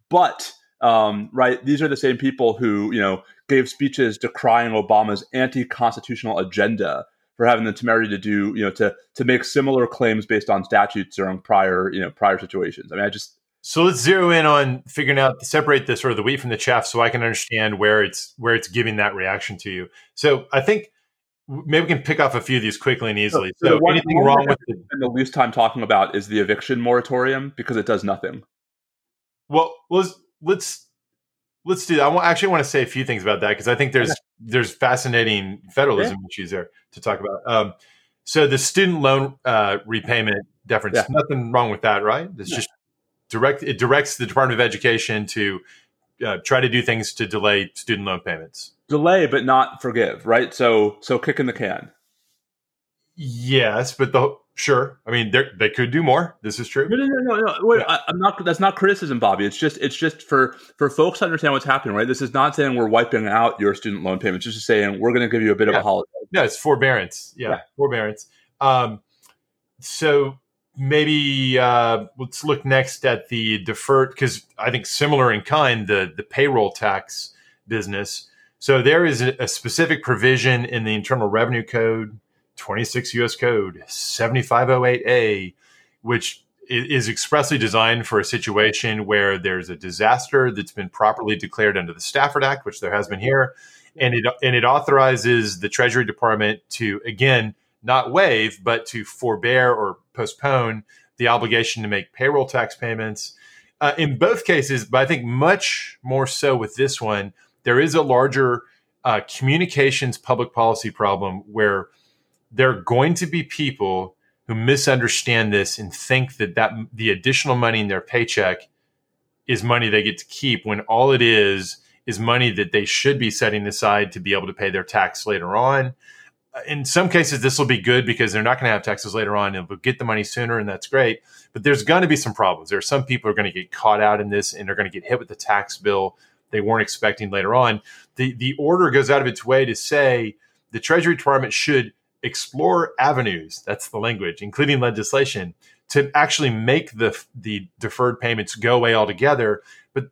but um, right these are the same people who you know gave speeches decrying obama's anti-constitutional agenda for having the temerity to do you know to to make similar claims based on statutes during prior you know prior situations i mean i just so let's zero in on figuring out separate the sort of the wheat from the chaff, so I can understand where it's where it's giving that reaction to you. So I think maybe we can pick off a few of these quickly and easily. So, so, so anything wrong with the, the least time talking about is the eviction moratorium because it does nothing. Well, let's let's let's do that. I actually want to say a few things about that because I think there's there's fascinating federalism yeah. issues there to talk about. Um, so the student loan uh, repayment deference, yeah. nothing wrong with that, right? It's just direct it directs the Department of Education to uh, try to do things to delay student loan payments. Delay, but not forgive, right? So, so kick in the can. Yes, but the sure. I mean, they could do more. This is true. No, no, no, no. no. Wait, yeah. I, am not. That's not criticism, Bobby. It's just, it's just for for folks to understand what's happening, right? This is not saying we're wiping out your student loan payments. It's just saying we're going to give you a bit yeah. of a holiday. No, it's forbearance. Yeah, yeah. forbearance. Um, so maybe uh, let's look next at the deferred because I think similar in kind the the payroll tax business. So there is a, a specific provision in the Internal Revenue Code, 26 U.S. Code 7508A, which is expressly designed for a situation where there's a disaster that's been properly declared under the Stafford Act, which there has been here, and it and it authorizes the Treasury Department to again not waive, but to forbear or postpone the obligation to make payroll tax payments. Uh, in both cases, but I think much more so with this one, there is a larger uh, communications public policy problem where there are going to be people who misunderstand this and think that that the additional money in their paycheck is money they get to keep when all it is is money that they should be setting aside to be able to pay their tax later on. Uh, in some cases, this will be good because they're not going to have taxes later on and they'll get the money sooner, and that's great. But there's going to be some problems. There are some people who are going to get caught out in this and they're going to get hit with the tax bill they weren't expecting later on. The, the order goes out of its way to say the Treasury Department should explore avenues, that's the language, including legislation, to actually make the, the deferred payments go away altogether. But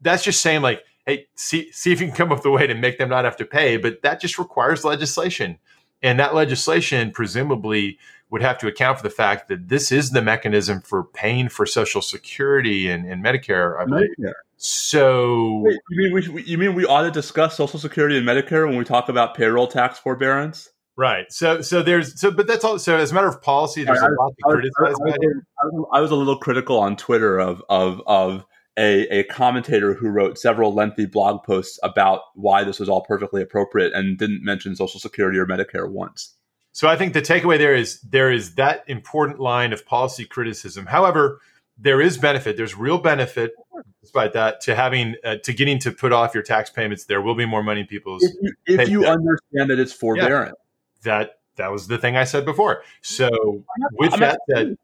that's just saying, like, hey, see see if you can come up with a way to make them not have to pay. But that just requires legislation, and that legislation presumably would have to account for the fact that this is the mechanism for paying for Social Security and, and Medicare. I believe. Medicare. So Wait, you mean we, you mean we ought to discuss Social Security and Medicare when we talk about payroll tax forbearance? Right. So so there's so but that's all. So as a matter of policy, there's I, a lot to criticize. I, I, I was a little critical on Twitter of of of a, a commentator who wrote several lengthy blog posts about why this was all perfectly appropriate and didn't mention Social Security or Medicare once. So I think the takeaway there is there is that important line of policy criticism. However, there is benefit. There's real benefit, despite that, to having uh, to getting to put off your tax payments. There will be more money in people's. If you, if you understand that it's forbearance, yeah, that that was the thing I said before. So with that said,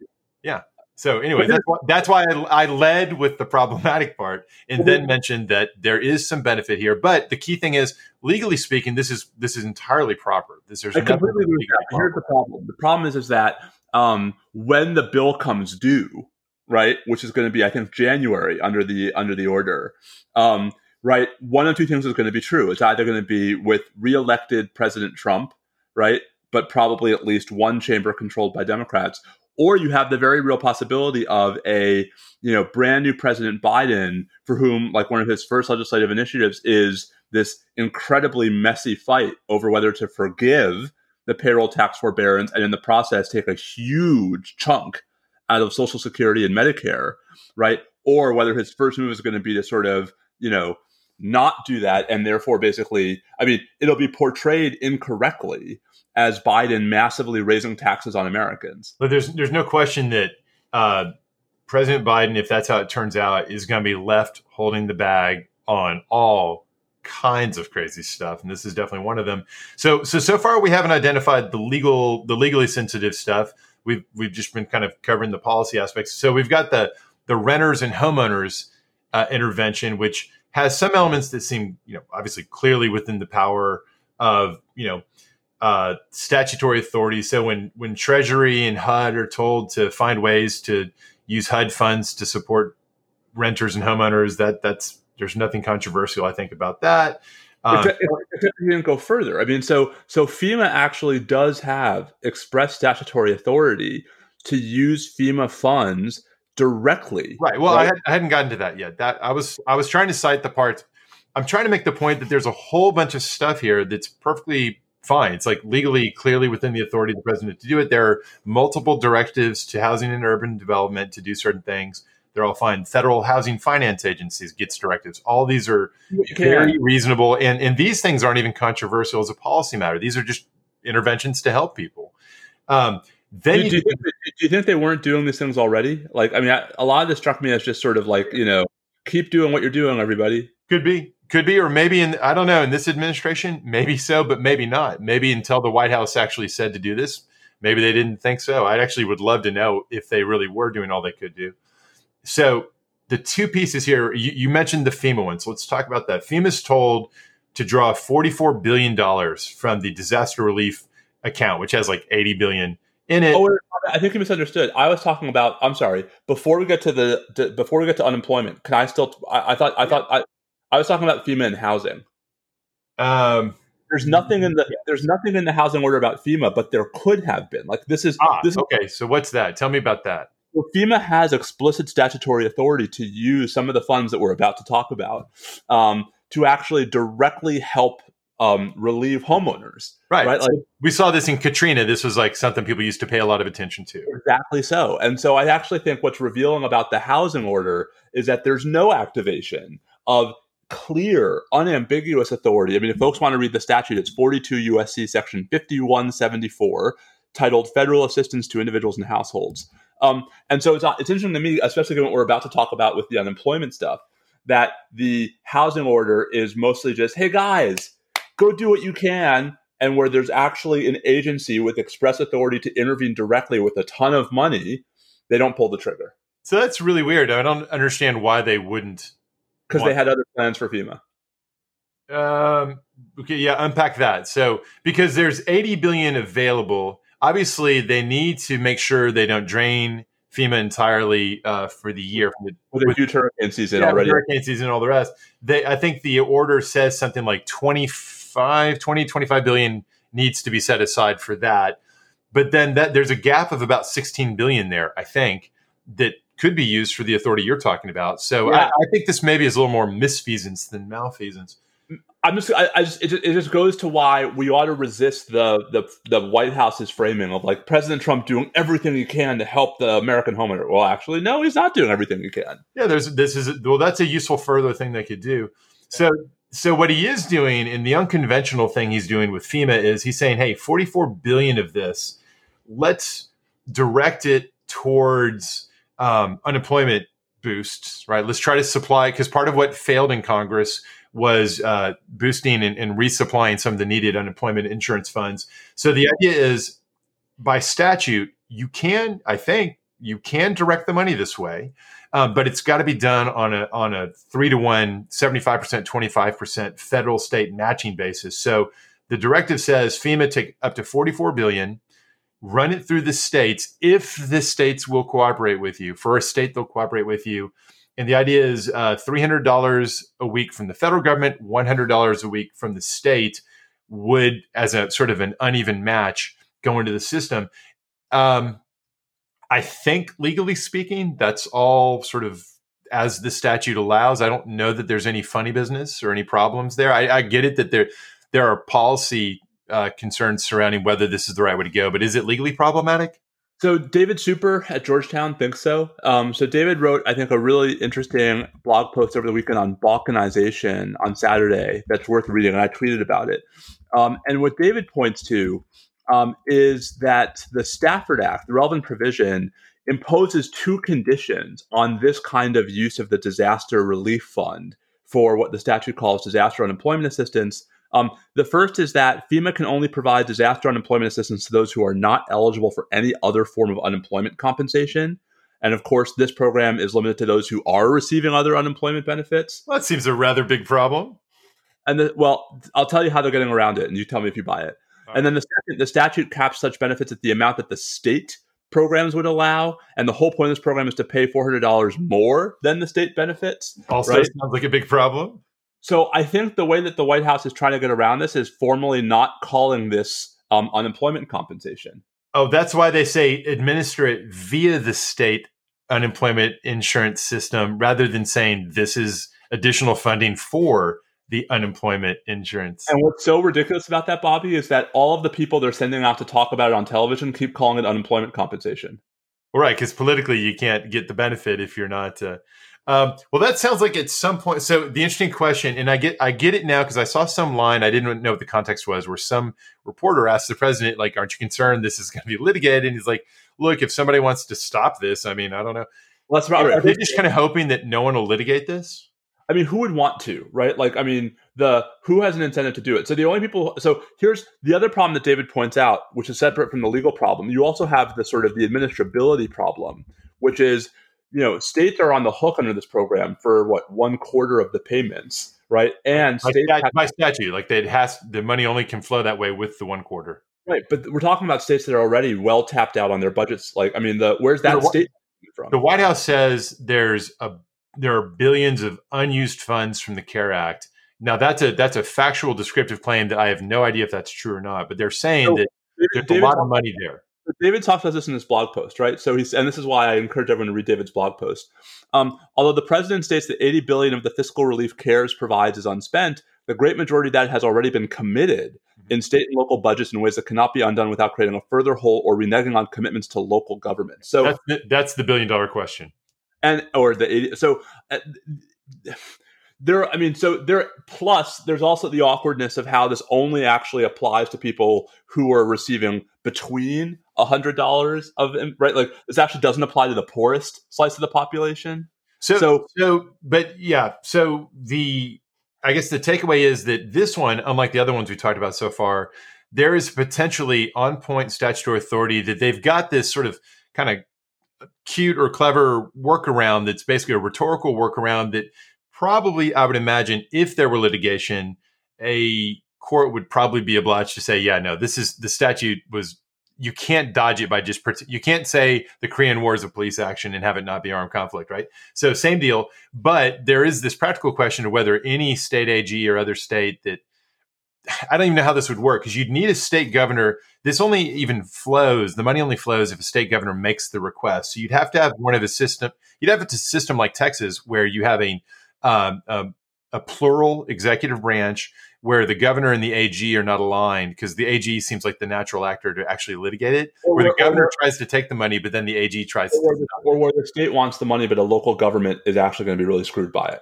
yeah, so anyway, that's why, that's why I, I, led with the problematic part and then mentioned that there is some benefit here. But the key thing is, legally speaking, this is this is entirely proper. This is completely. Here's the problem. The problem is is that um, when the bill comes due, right, which is going to be I think January under the under the order. Um, right, one of two things is going to be true. It's either going to be with reelected President Trump, right, but probably at least one chamber controlled by Democrats, or you have the very real possibility of a you know brand new president biden for whom like one of his first legislative initiatives is this incredibly messy fight over whether to forgive the payroll tax forbearance and in the process take a huge chunk out of social security and medicare right? Or whether his first move is going to be to sort of you know not do that and therefore basically i mean it'll be portrayed incorrectly as Biden massively raising taxes on Americans. But there's there's no question that uh, President Biden, if that's how it turns out, is going to be left holding the bag on all kinds of crazy stuff, and this is definitely one of them. So so so far we haven't identified the legal the legally sensitive stuff. We've we've just been kind of covering the policy aspects. So we've got the the renters and homeowners uh, intervention, which has some elements that seem you know obviously clearly within the power of you know uh, statutory authority. So when when Treasury and HUD are told to find ways to use HUD funds to support renters and homeowners, that that's there's nothing controversial, I think, about that. Um, if, if, if didn't go further, I mean, so so FEMA actually does have express statutory authority to use FEMA funds directly. Right. Well, right? I, had, I hadn't gotten to that yet. That I was I was trying to cite the parts. I'm trying to make the point that there's a whole bunch of stuff here that's perfectly fine. It's like legally, clearly within the authority of the president to do it. There are multiple directives to housing and urban development to do certain things. They're all fine. Federal housing finance agencies gets directives. All these are very reasonable, and and these things aren't even controversial as a policy matter. These are just interventions to help people. Um, then do, you, do, you think, do, you think, they weren't doing these things already? Like, I mean, I, a lot of this struck me as just sort of like, you know, keep doing what you're doing, everybody. Could be, could be, or maybe in I don't know in this administration, maybe so, but maybe not. Maybe until the White House actually said to do this, maybe they didn't think so. I actually would love to know if they really were doing all they could do. So the two pieces here, you, you mentioned the FEMA one, so let's talk about that. FEMA's told to draw forty-four billion dollars from the disaster relief account, which has like eighty billion in it. Oh, I think you misunderstood. I was talking about. I'm sorry. Before we get to the, to, before we get to unemployment, can I still? I, I thought I thought I, I was talking about FEMA and housing. Um, there's nothing in the there's nothing in the housing order about FEMA, but there could have been. Like this is ah, this okay. so what's that? Tell me about that. Well, FEMA has explicit statutory authority to use some of the funds that we're about to talk about um, to actually directly help um, relieve homeowners. Right. Right. Like we saw this in Katrina. This was like something people used to pay a lot of attention to. exactly so. And so I actually think what's revealing about the housing order is that there's no activation of clear, unambiguous authority. I mean, if folks want to read the statute, it's 42 USC section 5174, titled Federal Assistance to Individuals and Households. Um, and so it's, it's interesting to me, especially given what we're about to talk about with the unemployment stuff, that the housing order is mostly just, hey guys, go do what you can. And where there's actually an agency with express authority to intervene directly with a ton of money, they don't pull the trigger So that's really weird. I don't understand why they wouldn't. because they had other plans for FEMA. Um, okay, yeah, unpack that. So because there's 80 billion available, obviously they need to make sure they don't drain FEMA entirely uh, for the year. For the, With a huge hurricane season yeah, already. hurricane season and all the rest. They, I think the order says something like 25, 20, 25 billion needs to be set aside for that. But then that there's a gap of about 16 billion there, I think, that could be used for the authority you're talking about. So Yeah. I, I think this maybe is a little more misfeasance than malfeasance. I'm just, I, I just, it, just, it just goes to why we ought to resist the, the the White House's framing of like President Trump doing everything he can to help the American homeowner. Well, actually, no, he's not doing everything he can. Yeah, there's this is well, that's a useful further thing they could do. So so what he is doing in the unconventional thing he's doing with FEMA is he's saying, hey, 44 billion of this, let's direct it towards um, unemployment boosts, right? Let's try to supply because part of what failed in Congress was uh, boosting and, and resupplying some of the needed unemployment insurance funds. So the idea is by statute, you can, I think, you can direct the money this way. Um, but it's got to be done on a on a three to one, 75%, 25% federal state matching basis. So the directive says FEMA take up to 44 billion, run it through the states if the states will cooperate with you. For a state, they'll cooperate with you. And the idea is uh, $300 a week from the federal government, $100 a week from the state would, as a sort of an uneven match, go into the system. Um, I think, legally speaking, that's all sort of as the statute allows. I don't know that there's any funny business or any problems there. I, I get it that there there are policy uh, concerns surrounding whether this is the right way to go, but is it legally problematic? So David Super at Georgetown thinks so. Um, so David wrote, I think, a really interesting blog post over the weekend on Balkinization on Saturday that's worth reading, and I tweeted about it. Um, and what David points to um, is that the Stafford Act, the relevant provision, imposes two conditions on this kind of use of the disaster relief fund for what the statute calls disaster unemployment assistance. Um, the first is that FEMA can only provide disaster unemployment assistance to those who are not eligible for any other form of unemployment compensation. And of course, this program is limited to those who are receiving other unemployment benefits. Well, that seems a rather big problem. And the, well, I'll tell you how they're getting around it, and you tell me if you buy it. And then the statute, the statute caps such benefits at the amount that the state programs would allow. And the whole point of this program is to pay $400 more than the state benefits. also right. sounds like a big problem. So I think the way that the White House is trying to get around this is formally not calling this um, unemployment compensation. Oh, that's why they say administer it via the state unemployment insurance system rather than saying this is additional funding for the unemployment insurance. And what's so ridiculous about that, Bobby, is that all of the people they're sending out to talk about it on television keep calling it unemployment compensation. Well, right, because politically you can't get the benefit if you're not. Uh, um, well, that sounds like at some point. So the interesting question, and I get I get it now because I saw some line I didn't know what the context was, where some reporter asked the president, like, "Aren't you concerned this is going to be litigated?" And he's like, "Look, if somebody wants to stop this, I mean, I don't know. Well, that's about Are right. they just kind of hoping that no one will litigate this?" I mean, who would want to, right? Like, I mean, the who has an incentive to do it? So the only people. So here's the other problem that David points out, which is separate from the legal problem. You also have the sort of the administrability problem, which is you know states are on the hook under this program for what one quarter of the payments, right? And By, stat- have- by statute, like it has the money only can flow that way with the one quarter. right, but we're talking about states that are already well tapped out on their budgets. Like, I mean, the where's that The state from? The White House says there's a there are billions of unused funds from the CARE Act. Now that's a that's a factual descriptive claim that I have no idea if that's true or not, but they're saying So, that there's David a lot of money there. David talks about this in his blog post, right? So he's, and this is why I encourage everyone to read David's blog post. Um, although the president states that 80 billion of the fiscal relief CARES provides is unspent, the great majority of that has already been committed mm-hmm. in state and local budgets in ways that cannot be undone without creating a further hole or reneging on commitments to local government. So that's the, that's the billion dollar question. And or the so. Uh, there i mean so there plus there's also the awkwardness of how this only actually applies to people who are receiving between a hundred dollars of right like this actually doesn't apply to the poorest slice of the population so, so so but yeah so the i guess the takeaway is that this one unlike the other ones we talked about so far there is potentially on point statutory authority that they've got this sort of kind of cute or clever workaround that's basically a rhetorical workaround that probably, I would imagine, if there were litigation, a court would probably be obliged to say, yeah, no, this is the statute was you can't dodge it by just you can't say the Korean War is a police action and have it not be armed conflict, right? So same deal, but there is this practical question of whether any state AG or other state that I don't even know how this would work because you'd need a state governor. This only even flows. The money only flows if a state governor makes the request. So you'd have to have one of a system. You'd have a system like Texas where you have a um, a, a plural executive branch where the governor and the AG are not aligned because the AG seems like the natural actor to actually litigate it, or, where the governor or, tries to take the money, but then the AG tries or to. Or where the state wants the money, but a local government is actually going to be really screwed by it,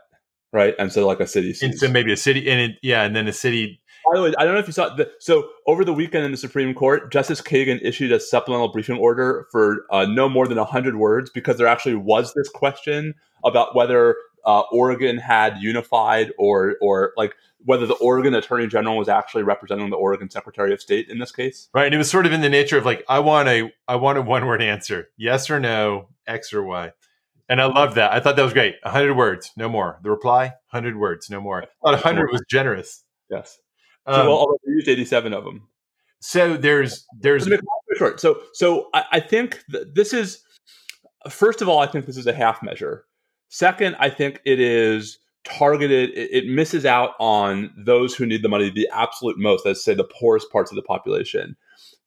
right? And so, like a city, sees. and so maybe a city, and it, yeah, and then a city. By the way, I don't know if you saw the, so over the weekend in the Supreme Court, Justice Kagan issued a supplemental briefing order for uh, no more than hundred words because there actually was this question about whether uh, Oregon had unified or or like whether the Oregon Attorney General was actually representing the Oregon Secretary of State in this case. Right, and it was sort of in the nature of like I want a I want a one word answer, yes or no, X or Y. And I love that. I thought that was great. 100 words, no more. The reply, 100 words, no more. I thought 100 was generous. Yes. Um, so, well, I used 87 of them. So there's there's short. So so I, I think this is first of all, I think this is a half measure. Second, I think it is targeted, it, it misses out on those who need the money the absolute most, let's say the poorest parts of the population.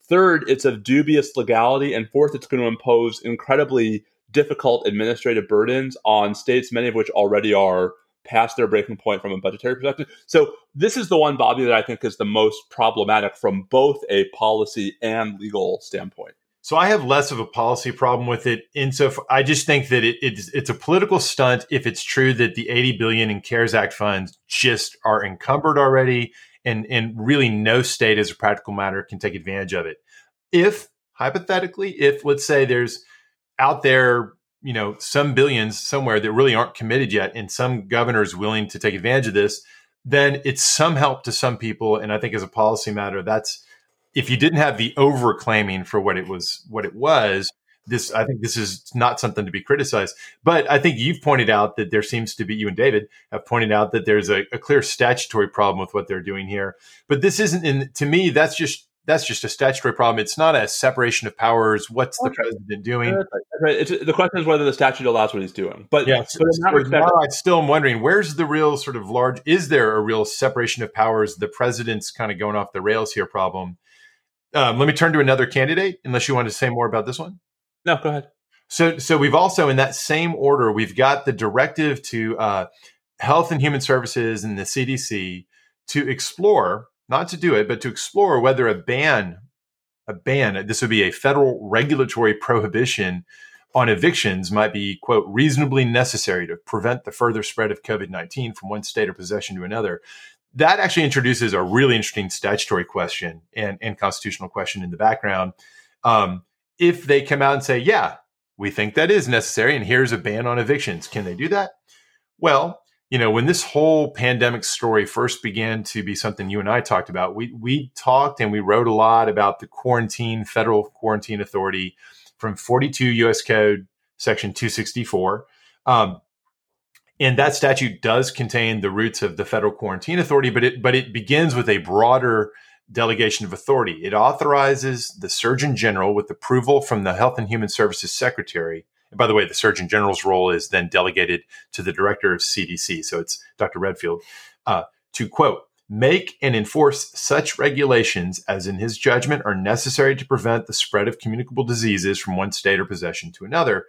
Third, it's of dubious legality. And fourth, it's going to impose incredibly difficult administrative burdens on states, many of which already are past their breaking point from a budgetary perspective. So this is the one, Bobby, that I think is the most problematic from both a policy and legal standpoint. So I have less of a policy problem with it. Insofar, I just think that it, it's it's a political stunt if it's true that the 80 billion in CARES Act funds just are encumbered already, and and really no state, as a practical matter, can take advantage of it. If hypothetically, if let's say there's out there, you know, some billions somewhere that really aren't committed yet, and some governors willing to take advantage of this, then it's some help to some people. And I think as a policy matter, that's if you didn't have the overclaiming for what it was, what it was, this I think this is not something to be criticized. But I think you've pointed out that there seems to be you and David have pointed out that there's a, a clear statutory problem with what they're doing here. But this isn't in to me, that's just that's just a statutory problem. It's not a separation of powers. What's the president doing? Right. It's, the question is whether the statute allows what he's doing. But yeah, so, but now I'm still am wondering where's the real sort of large. Is there a real separation of powers? The president's kind of going off the rails here. Problem um, let me turn to another candidate, unless you want to say more about this one. No, go ahead. So, so we've also in that same order, we've got the directive to uh, Health and Human Services and the CDC to explore, not to do it, but to explore whether a ban, a ban, this would be a federal regulatory prohibition on evictions might be quote reasonably necessary to prevent the further spread of covid-19 from one state or possession to another that actually introduces a really interesting statutory question and, and constitutional question in the background. Um, if they come out and say, yeah, we think that is necessary, and here's a ban on evictions, can they do that? Well, you know, when this whole pandemic story first began to be something you and I talked about, we we talked and we wrote a lot about the quarantine, federal quarantine authority from 42 U.S. Code Section 264. Um, and that statute does contain the roots of the federal quarantine authority, but it but it begins with a broader delegation of authority. It authorizes the Surgeon General with approval from the Health and Human Services Secretary. And by the way, the Surgeon General's role is then delegated to the Director of CDC. So it's Dr. Redfield uh, to quote, make and enforce such regulations as in his judgment are necessary to prevent the spread of communicable diseases from one state or possession to another.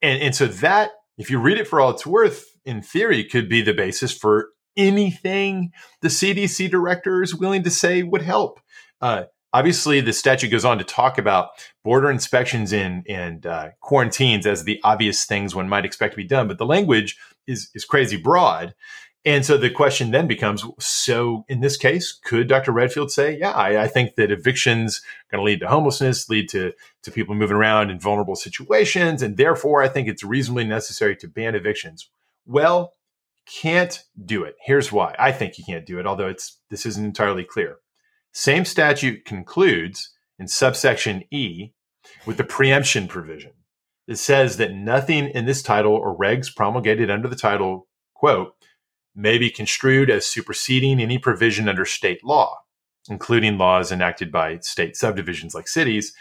And, and so that, if you read it for all it's worth, in theory could be the basis for anything the CDC director is willing to say would help. Uh, obviously, the statute goes on to talk about border inspections and, and uh, quarantines as the obvious things one might expect to be done, but the language is, is crazy broad. And so the question then becomes so in this case, could Dr. Redfield say, yeah, I, I think that evictions are going to lead to homelessness, lead to, to people moving around in vulnerable situations. And therefore, I think it's reasonably necessary to ban evictions. Well, can't do it. Here's why. I think you can't do it, although it's this isn't entirely clear. Same statute concludes in subsection E with the preemption provision. It says that nothing in this title or regs promulgated under the title, quote, may be construed as superseding any provision under state law, including laws enacted by state subdivisions like cities.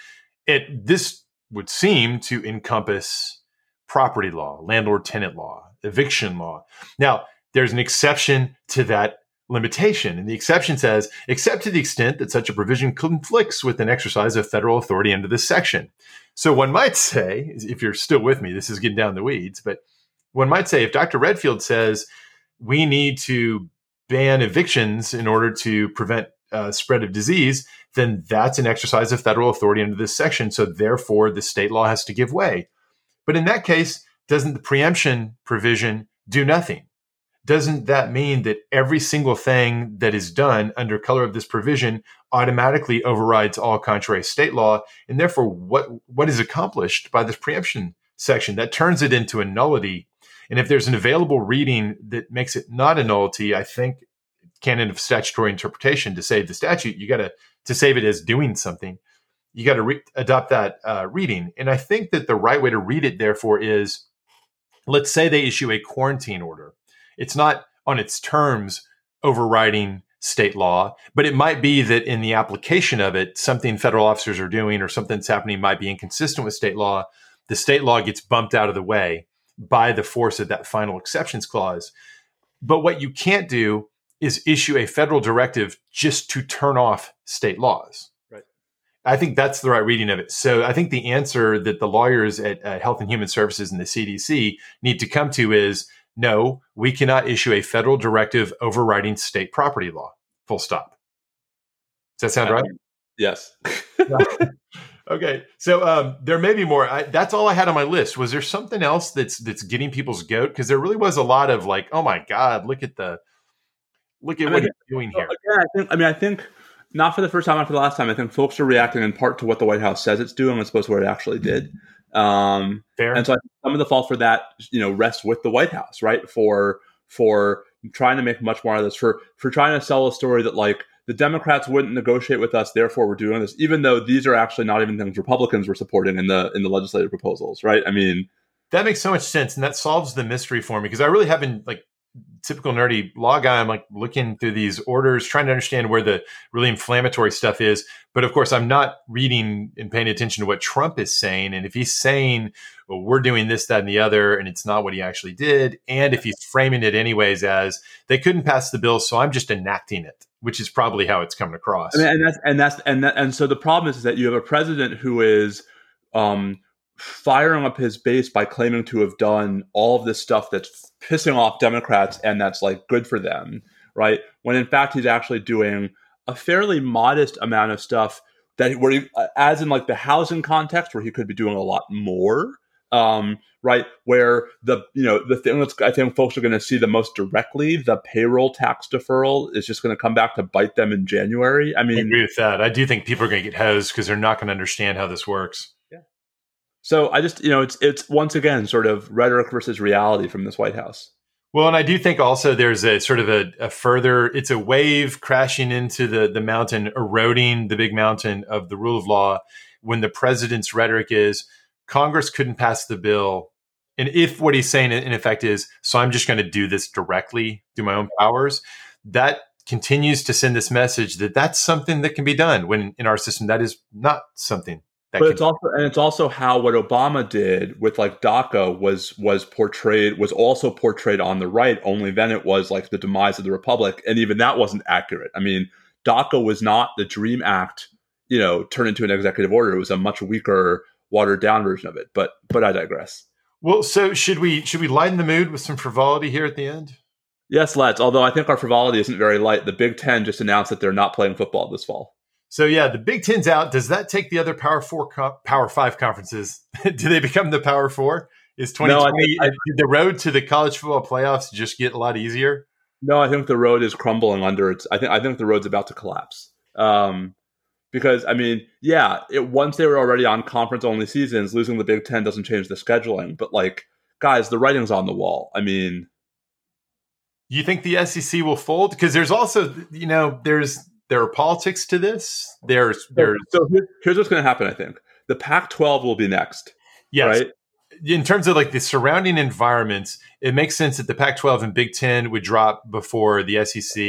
It this would seem to encompass property law, landlord tenant law, eviction law. Now, there's an exception to that limitation. And the exception says, except to the extent that such a provision conflicts with an exercise of federal authority under this section. So one might say, if you're still with me, this is getting down the weeds, but one might say if Dr. Redfield says we need to ban evictions in order to prevent uh, spread of disease, then that's an exercise of federal authority under this section. So therefore, the state law has to give way. But in that case, doesn't the preemption provision do nothing? Doesn't that mean that every single thing that is done under color of this provision automatically overrides all contrary state law? And therefore, what, what is accomplished by this preemption section? That turns it into a nullity and if there's an available reading that makes it not a nullity, I think canon of statutory interpretation to save the statute, you got to to save it as doing something. You got to re- adopt that uh, reading. And I think that the right way to read it, therefore, is let's say they issue a quarantine order. It's not on its terms overriding state law, but it might be that in the application of it, something federal officers are doing or something that's happening might be inconsistent with state law. The state law gets bumped out of the way by the force of that final exceptions clause. But what you can't do is issue a federal directive just to turn off state laws. Right. I think that's the right reading of it. So I think the answer that the lawyers at uh, Health and Human Services and the CDC need to come to is no, we cannot issue a federal directive overriding state property law. Full stop. Does that sound right? Yes. *laughs* Okay, so um, there may be more. I, that's all I had on my list. Was there something else that's that's getting people's goat? Because there really was a lot of like, oh my god, look at the look at I what mean, he's doing here. Again, I think. I mean, I think not for the first time, not for the last time. I think folks are reacting in part to what the White House says it's doing, as opposed to what it actually did. Um, Fair. And so, I think some of the fault for that, you know, rests with the White House, right? For for trying to make much more of this, for for trying to sell a story that like the Democrats wouldn't negotiate with us, therefore we're doing this, even though these are actually not even things Republicans were supporting in the in the legislative proposals, right? I mean, that makes so much sense, and that solves the mystery for me because I really haven't like typical nerdy law guy. I'm like looking through these orders, trying to understand where the really inflammatory stuff is. But of course, I'm not reading and paying attention to what Trump is saying. And if he's saying, well, we're doing this, that, and the other, and it's not what he actually did, and if he's framing it anyways as they couldn't pass the bill, so I'm just enacting it which is probably how it's coming across. I mean, and that's and that's and that, and so the problem is, is that you have a president who is um, firing up his base by claiming to have done all of this stuff that's pissing off Democrats and that's like good for them, right? When in fact he's actually doing a fairly modest amount of stuff that where he, as in like the housing context where he could be doing a lot more um, right? Where the you know the thing that's I think folks are going to see the most directly, the payroll tax deferral is just going to come back to bite them in January. I mean, I agree with that. I do think people are going to get hosed because they're not going to understand how this works. So I just you know it's it's once again sort of rhetoric versus reality from this White House. Well, and I do think also there's a sort of a, a, further, it's a wave crashing into the, the mountain, eroding the big mountain of the rule of law when the president's rhetoric is, Congress couldn't pass the bill. And if what he's saying in effect is, so I'm just going to do this directly through my own powers, that continues to send this message that that's something that can be done when in our system that is not something that but it's also and it's also how what Obama did with like DACA was was portrayed was also portrayed on the right. Only then it was like the demise of the republic, and even that wasn't accurate. I mean, DACA was not the Dream Act, you know, turned into an executive order. It was a much weaker watered down version of it. But but I digress. Well, so should we should we lighten the mood with some frivolity here at the end? Yes, let's. Although I think our frivolity isn't very light. The Big Ten just announced that they're not playing football this fall. So yeah, the Big Ten's out. Does that take the other Power Four, Power Five conferences? *laughs* Do they become the Power Four? Is twenty twenty no, the road to the college football playoffs just get a lot easier? No, I think the road is crumbling under its. I think I think the road's about to collapse. Um, because I mean, yeah, it, once they were already on conference only seasons, losing the Big Ten doesn't change the scheduling. But like, guys, the writing's on the wall. I mean, you think the SEC will fold? Because there's also, you know, there's there are politics to this. There's there's so here's what's going to happen. I think the Pac-12 will be next. Yes. Right? In terms of like the surrounding environments, it makes sense that the Pac-12 and Big Ten would drop before the SEC.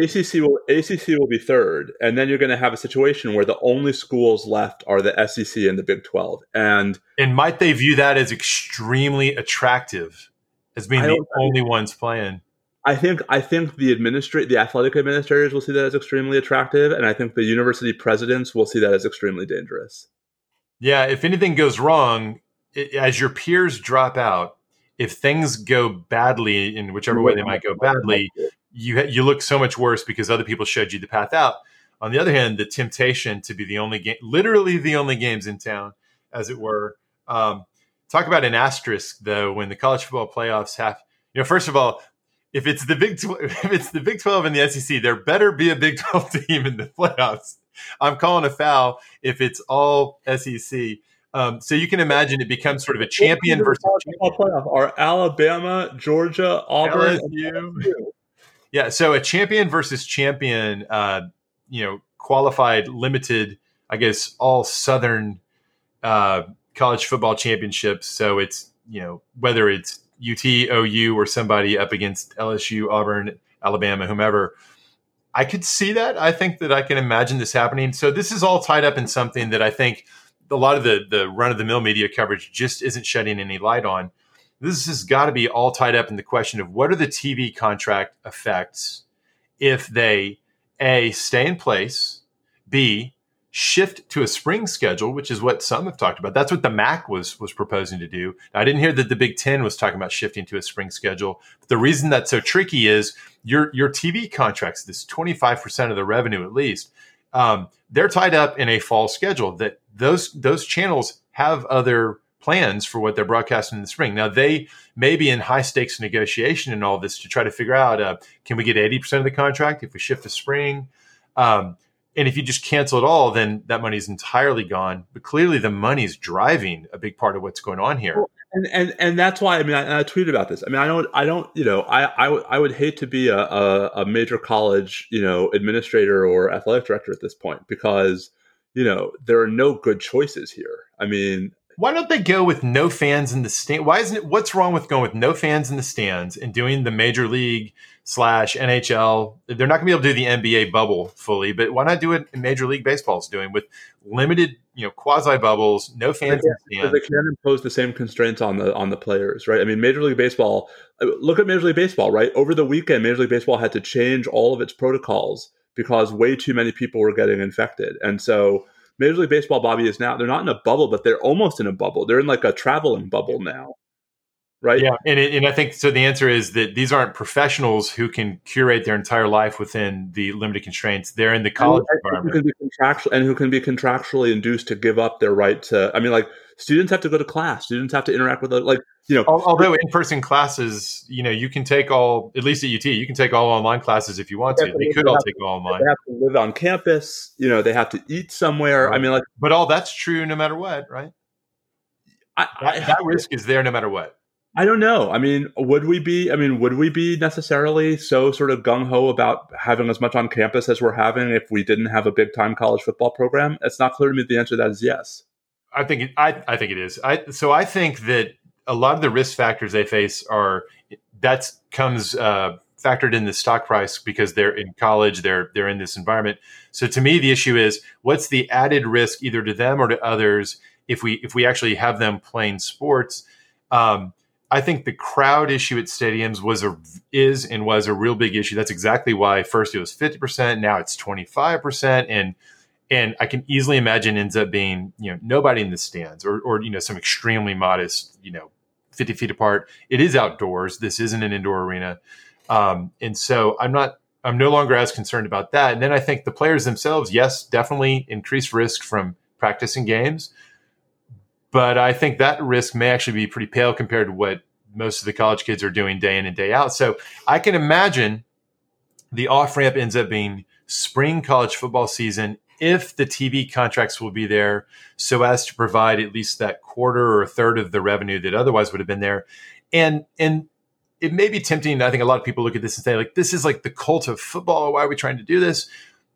ACC will ACC will be third, and then you're going to have a situation where the only schools left are the SEC and the Big 12. And and might they view that as extremely attractive as being the only ones playing? I think I think the administrate the athletic administrators will see that as extremely attractive, and I think the university presidents will see that as extremely dangerous. Yeah, if anything goes wrong, it, as your peers drop out, if things go badly in whichever way they might go badly, you you look so much worse because other people showed you the path out. On the other hand, the temptation to be the only game, literally the only games in town, as it were. Um, talk about an asterisk though when the college football playoffs have. You know, first of all, if it's the Big Tw- *laughs* if it's the Big Twelve and the SEC, there better be a Big *laughs* Twelve team in the playoffs. I'm calling a foul if it's all SEC. Um, so you can imagine it becomes sort of a champion versus champion. playoff are Alabama, Georgia, Auburn, LSU. Yeah, so a champion versus champion, uh, you know, qualified, limited, I guess, all Southern uh, college football championships. So it's you know whether it's UT, OU, or somebody up against LSU, Auburn, Alabama, whomever. I could see that. I think that I can imagine this happening. So this is all tied up in something that I think a lot of the the run of the mill media coverage just isn't shedding any light on. This has got to be all tied up in the question of what are the TV contract effects if they a stay in place, b shift to a spring schedule, which is what some have talked about. That's what the MAC was was proposing to do. Now, I didn't hear that the Big Ten was talking about shifting to a spring schedule. But the reason that's so tricky is your your TV contracts, this twenty five percent of the revenue at least, um, they're tied up in a fall schedule. That those those channels have other plans for what they're broadcasting in the spring. Now they may be in high stakes negotiation and all this to try to figure out uh, can we get eighty percent of the contract if we shift to spring. Um, and if you just cancel it all, then that money is entirely gone. But clearly, the money is driving a big part of what's going on here. and and and that's why I mean I, I, tweeted about this. I mean I don't I don't you know I I, w- I would hate to be a, a, a major college you know administrator or athletic director at this point because you know there are no good choices here. I mean why don't they go with no fans in the stand? Why isn't it? What's wrong with going with no fans in the stands and doing the major league slash NHL? They're not going to be able to do the NBA bubble fully, but why not do it in Major League Baseball's doing with limited, you know, quasi bubbles, no fans in the. They can't impose the same constraints on the on the players, right? I mean, Major League Baseball. Uh, look at Major League Baseball, right? Over the weekend, Major League Baseball had to change all of its protocols because way too many people were getting infected, and so Major League Baseball, Bobby, is now they're not in a bubble, but they're almost in a bubble. They're in like a traveling bubble now. Right. Yeah. And, it, and I think so. The answer is that these aren't professionals who can curate their entire life within the limited constraints. They're in the college and environment. Who can be contractual, and who can be contractually induced to give up their right to, I mean, like students have to go to class, students have to interact with, like, you know, although in-person classes, you know, you can take all at least at UT, you can take all online classes if you want to. They, they could all take to, all online. They have to live on campus. You know, they have to eat somewhere. Right. I mean, like, but all that's true no matter what, right? I, that, that risk is there no matter what. I don't know. I mean, would we be? I mean, would we be necessarily so sort of gung ho about having as much on campus as we're having if we didn't have a big time college football program? It's not clear to me. The answer to that is yes. I think it, I I think it is. I so I think that a lot of the risk factors they face are that comes uh, factored in the stock price because they're in college, they're they're in this environment. So to me, the issue is what's the added risk either to them or to others if we if we actually have them playing sports. Um, I think the crowd issue at stadiums was a is and was a real big issue. That's exactly why first it was fifty percent, now it's twenty five percent, and and I can easily imagine ends up being you know nobody in the stands or or you know some extremely modest you know 50 feet apart. It is outdoors. This isn't an indoor arena. Um, and so I'm not, I'm no longer as concerned about that. And then I think the players themselves, yes, definitely increased risk from practicing games. But I think that risk may actually be pretty pale compared to what most of the college kids are doing day in and day out. So I can imagine the off ramp ends up being spring college football season if the TV contracts will be there so as to provide at least that quarter or third of the revenue that otherwise would have been there. And and it may be tempting. I think a lot of people look at this and say, like, this is like the cult of football. Why are we trying to do this?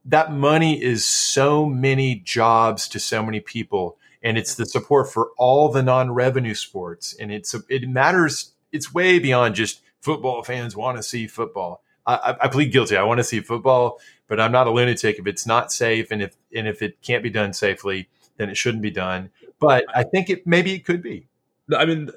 That money is so many jobs to so many people. And it's the support for all the non-revenue sports. And it's it matters. It's way beyond just football fans want to see football. I, I plead guilty. I want to see football, but I'm not a lunatic. If it's not safe and if and if it can't be done safely, then it shouldn't be done. But I think it maybe it could be. I mean,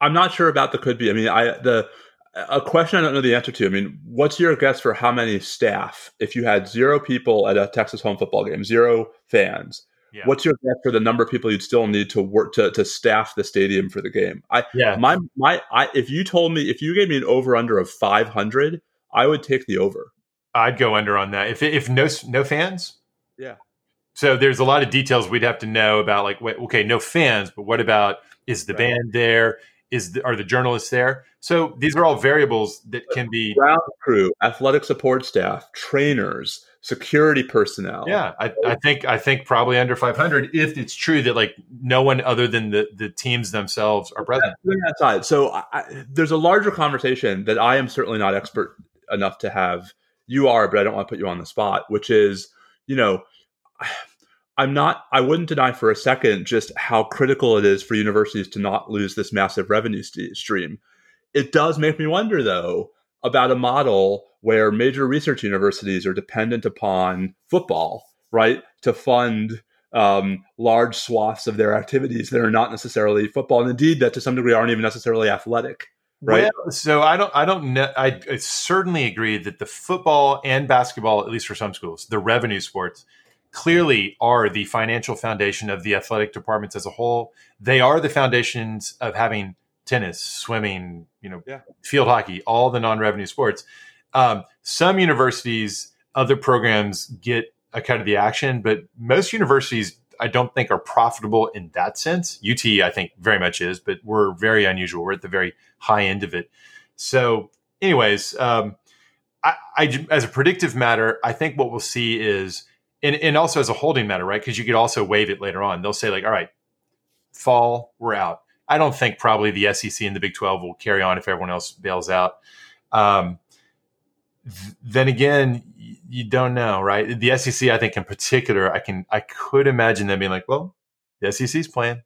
I'm not sure about the could be. I mean, I the a question I don't know the answer to. I mean, what's your guess for how many staff if you had zero people at a Texas home football game, zero fans? Yeah. What's your guess for the number of people you'd still need to work to, to staff the stadium for the game? I yeah. my my I if you told me if you gave me an over under of 500, I would take the over. I'd go under on that. If if no no fans, yeah. So there's a lot of details we'd have to know about. Like, wait, okay, no fans, but what about is the right. band there? Is the, are the journalists there? So these are all variables that can be ground crew, athletic support staff, trainers, security personnel. Yeah, I, I, think I think probably under 500 if it's true that like no one other than the the teams themselves are present. That side. So I, there's a larger conversation that I am certainly not expert enough to have. You are, but I don't want to put you on the spot. Which is, you know. *sighs* I'm not, I wouldn't deny for a second just how critical it is for universities to not lose this massive revenue st- stream. It does make me wonder, though, about a model where major research universities are dependent upon football, right, to fund um, large swaths of their activities that are not necessarily football, and indeed that to some degree aren't even necessarily athletic. Right. Well, so I don't, I don't know. I, I certainly agree that the football and basketball, at least for some schools, the revenue sports, clearly are the financial foundation of the athletic departments as a whole. They are the foundations of having tennis, swimming, you know, yeah. field hockey, all the non-revenue sports. Um, some universities, other programs get a cut of the action, but most universities, I don't think, are profitable in that sense. UT, I think, very much is, but we're very unusual. We're at the very high end of it. So, anyways, um, I, I, as a predictive matter, I think what we'll see is and, and also as a holding matter, right? Because you could also waive it later on. They'll say like, all right, fall, we're out. I don't think probably the SEC and the Big 12 will carry on if everyone else bails out. Um, then again, you don't know, right? The SEC, I think in particular, I can, I could imagine them being like, well, the SEC's playing.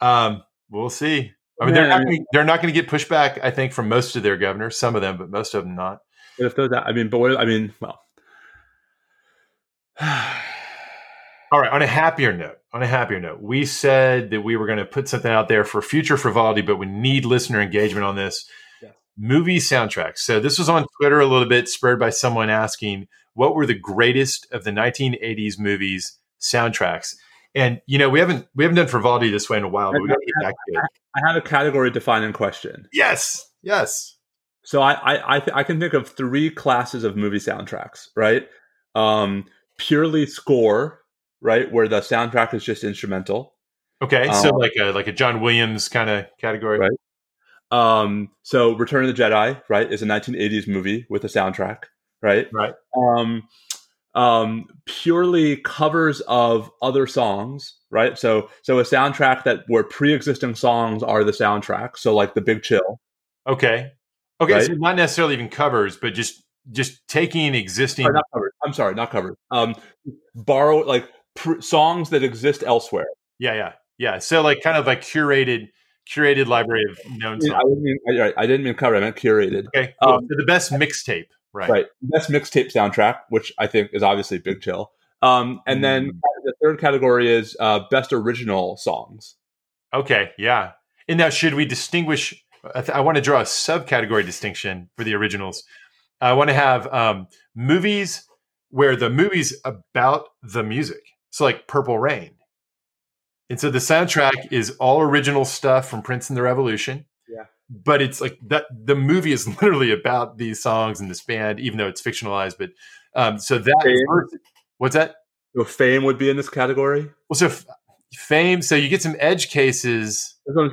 Um, we'll see. I mean, they're not, gonna, they're not going to get pushback, I think, from most of their governors, some of them, but most of them not. But if those, I mean, but what, I mean, well, *sighs* All right. On a happier note, on a happier note, we said that we were going to put something out there for future frivolity, but we need listener engagement on this. Movie soundtracks. So this was on Twitter a little bit, spurred by someone asking, "What were the greatest of the 1980s movies soundtracks?" And you know, we haven't we haven't done frivolity this way in a while, but we got to get back to it. I have a category defining question. Yes. Yes. So I I I, th- I, can think of three classes of movie soundtracks, right? Um, purely score, right, where the soundtrack is just instrumental. Okay, um, so like a like a John Williams kind of category, right? Um, so Return of the Jedi, right, is a 1980s movie with a soundtrack, right? Right. Um, um, purely covers of other songs, right? So so a soundtrack that where pre-existing songs are the soundtrack. So like The Big Chill. Okay. Okay, right? so not necessarily even covers, but just just taking existing. Sorry, not covered. I'm sorry, not covered. Um, borrow like pr- songs that exist elsewhere. Yeah, yeah, yeah. So like kind of like curated, curated library of known songs. I didn't mean, I, I didn't mean covered. I meant curated. Okay, cool. um, so the best mixtape, right? Right, best mixtape soundtrack, which I think is obviously Big Chill. Um, and mm. then the third category is uh, best original songs. Okay, yeah. And now, should we distinguish? I, th- I want to draw a subcategory distinction for the originals. I want to have um, movies where the movie's about the music. So like Purple Rain. And so the soundtrack is all original stuff from Prince and the Revolution. Yeah. but it's like that. The movie is *laughs* literally about these songs and this band, even though it's fictionalized. But um, so that Fame. what's that? So fame would be in this category. Well, so f- fame. So you get some edge cases, That's what I'm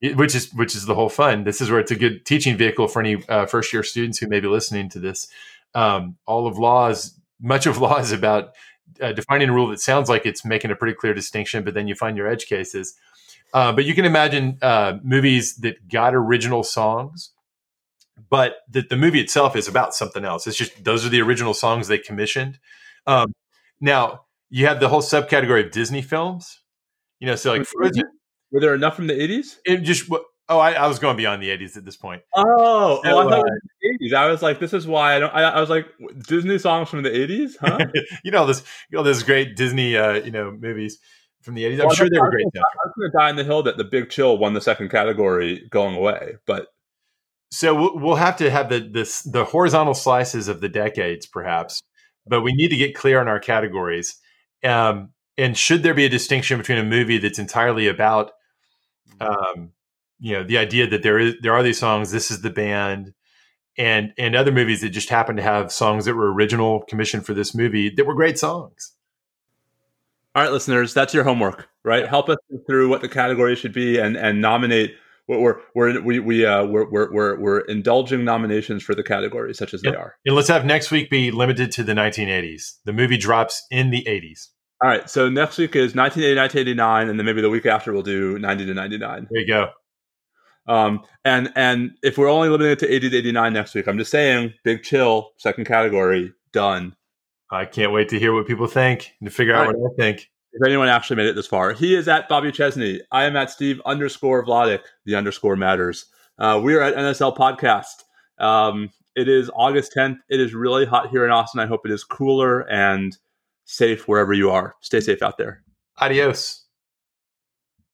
saying. which is which is the whole fun. This is where it's a good teaching vehicle for any uh, first year students who may be listening to this. Um, all of law is much of *laughs* law is about uh, defining a rule that sounds like it's making a pretty clear distinction, but then you find your edge cases. Uh, but you can imagine uh, movies that got original songs, but that the movie itself is about something else. It's just those are the original songs they commissioned. Um, now you have the whole subcategory of Disney films. You know, so like Frozen, Were there enough from the 80s? it just oh, I, I was going beyond the '80s at this point. Oh, So, oh I thought uh, it was the 80s. I was like, this is why I don't. I, I was like, Disney songs from the 80s, huh? *laughs* you know this, you know those great Disney, uh, you know, movies from the '80s. I'm Well, sure they were great. I was going to die in the hill that the Big Chill won the second category going away, but So we'll, we'll have to have the this the horizontal slices of the decades, perhaps, but we need to get clear on our categories. Um, and should there be a distinction between a movie that's entirely about, um, you know, the idea that there is there are these songs, this is the band, and and other movies that just happen to have songs that were original commissioned for this movie that were great songs. All right, listeners, that's your homework, right? Help us through what the category should be and and nominate. We're we're we're we, we uh we're, we're we're we're indulging nominations for the categories such as they are. And let's have next week be limited to the 1980s. The movie drops in the 80s. All right, so next week is 1980, 1989, and then maybe the week after we'll do 90 to 99. There you go. Um, and and if we're only limiting it to 80 to 89 next week, I'm just saying, big chill, second category, done. I can't wait to hear what people think and to figure out All what I think. If anyone actually made it this far, he is at Bobby Chesney. I am at Steve underscore Vladeck. The underscore matters. Uh, we are at NSL Podcast. Um, it is August 10th. It is really hot here in Austin. I hope it is cooler and safe wherever you are. Stay safe out there. Adios.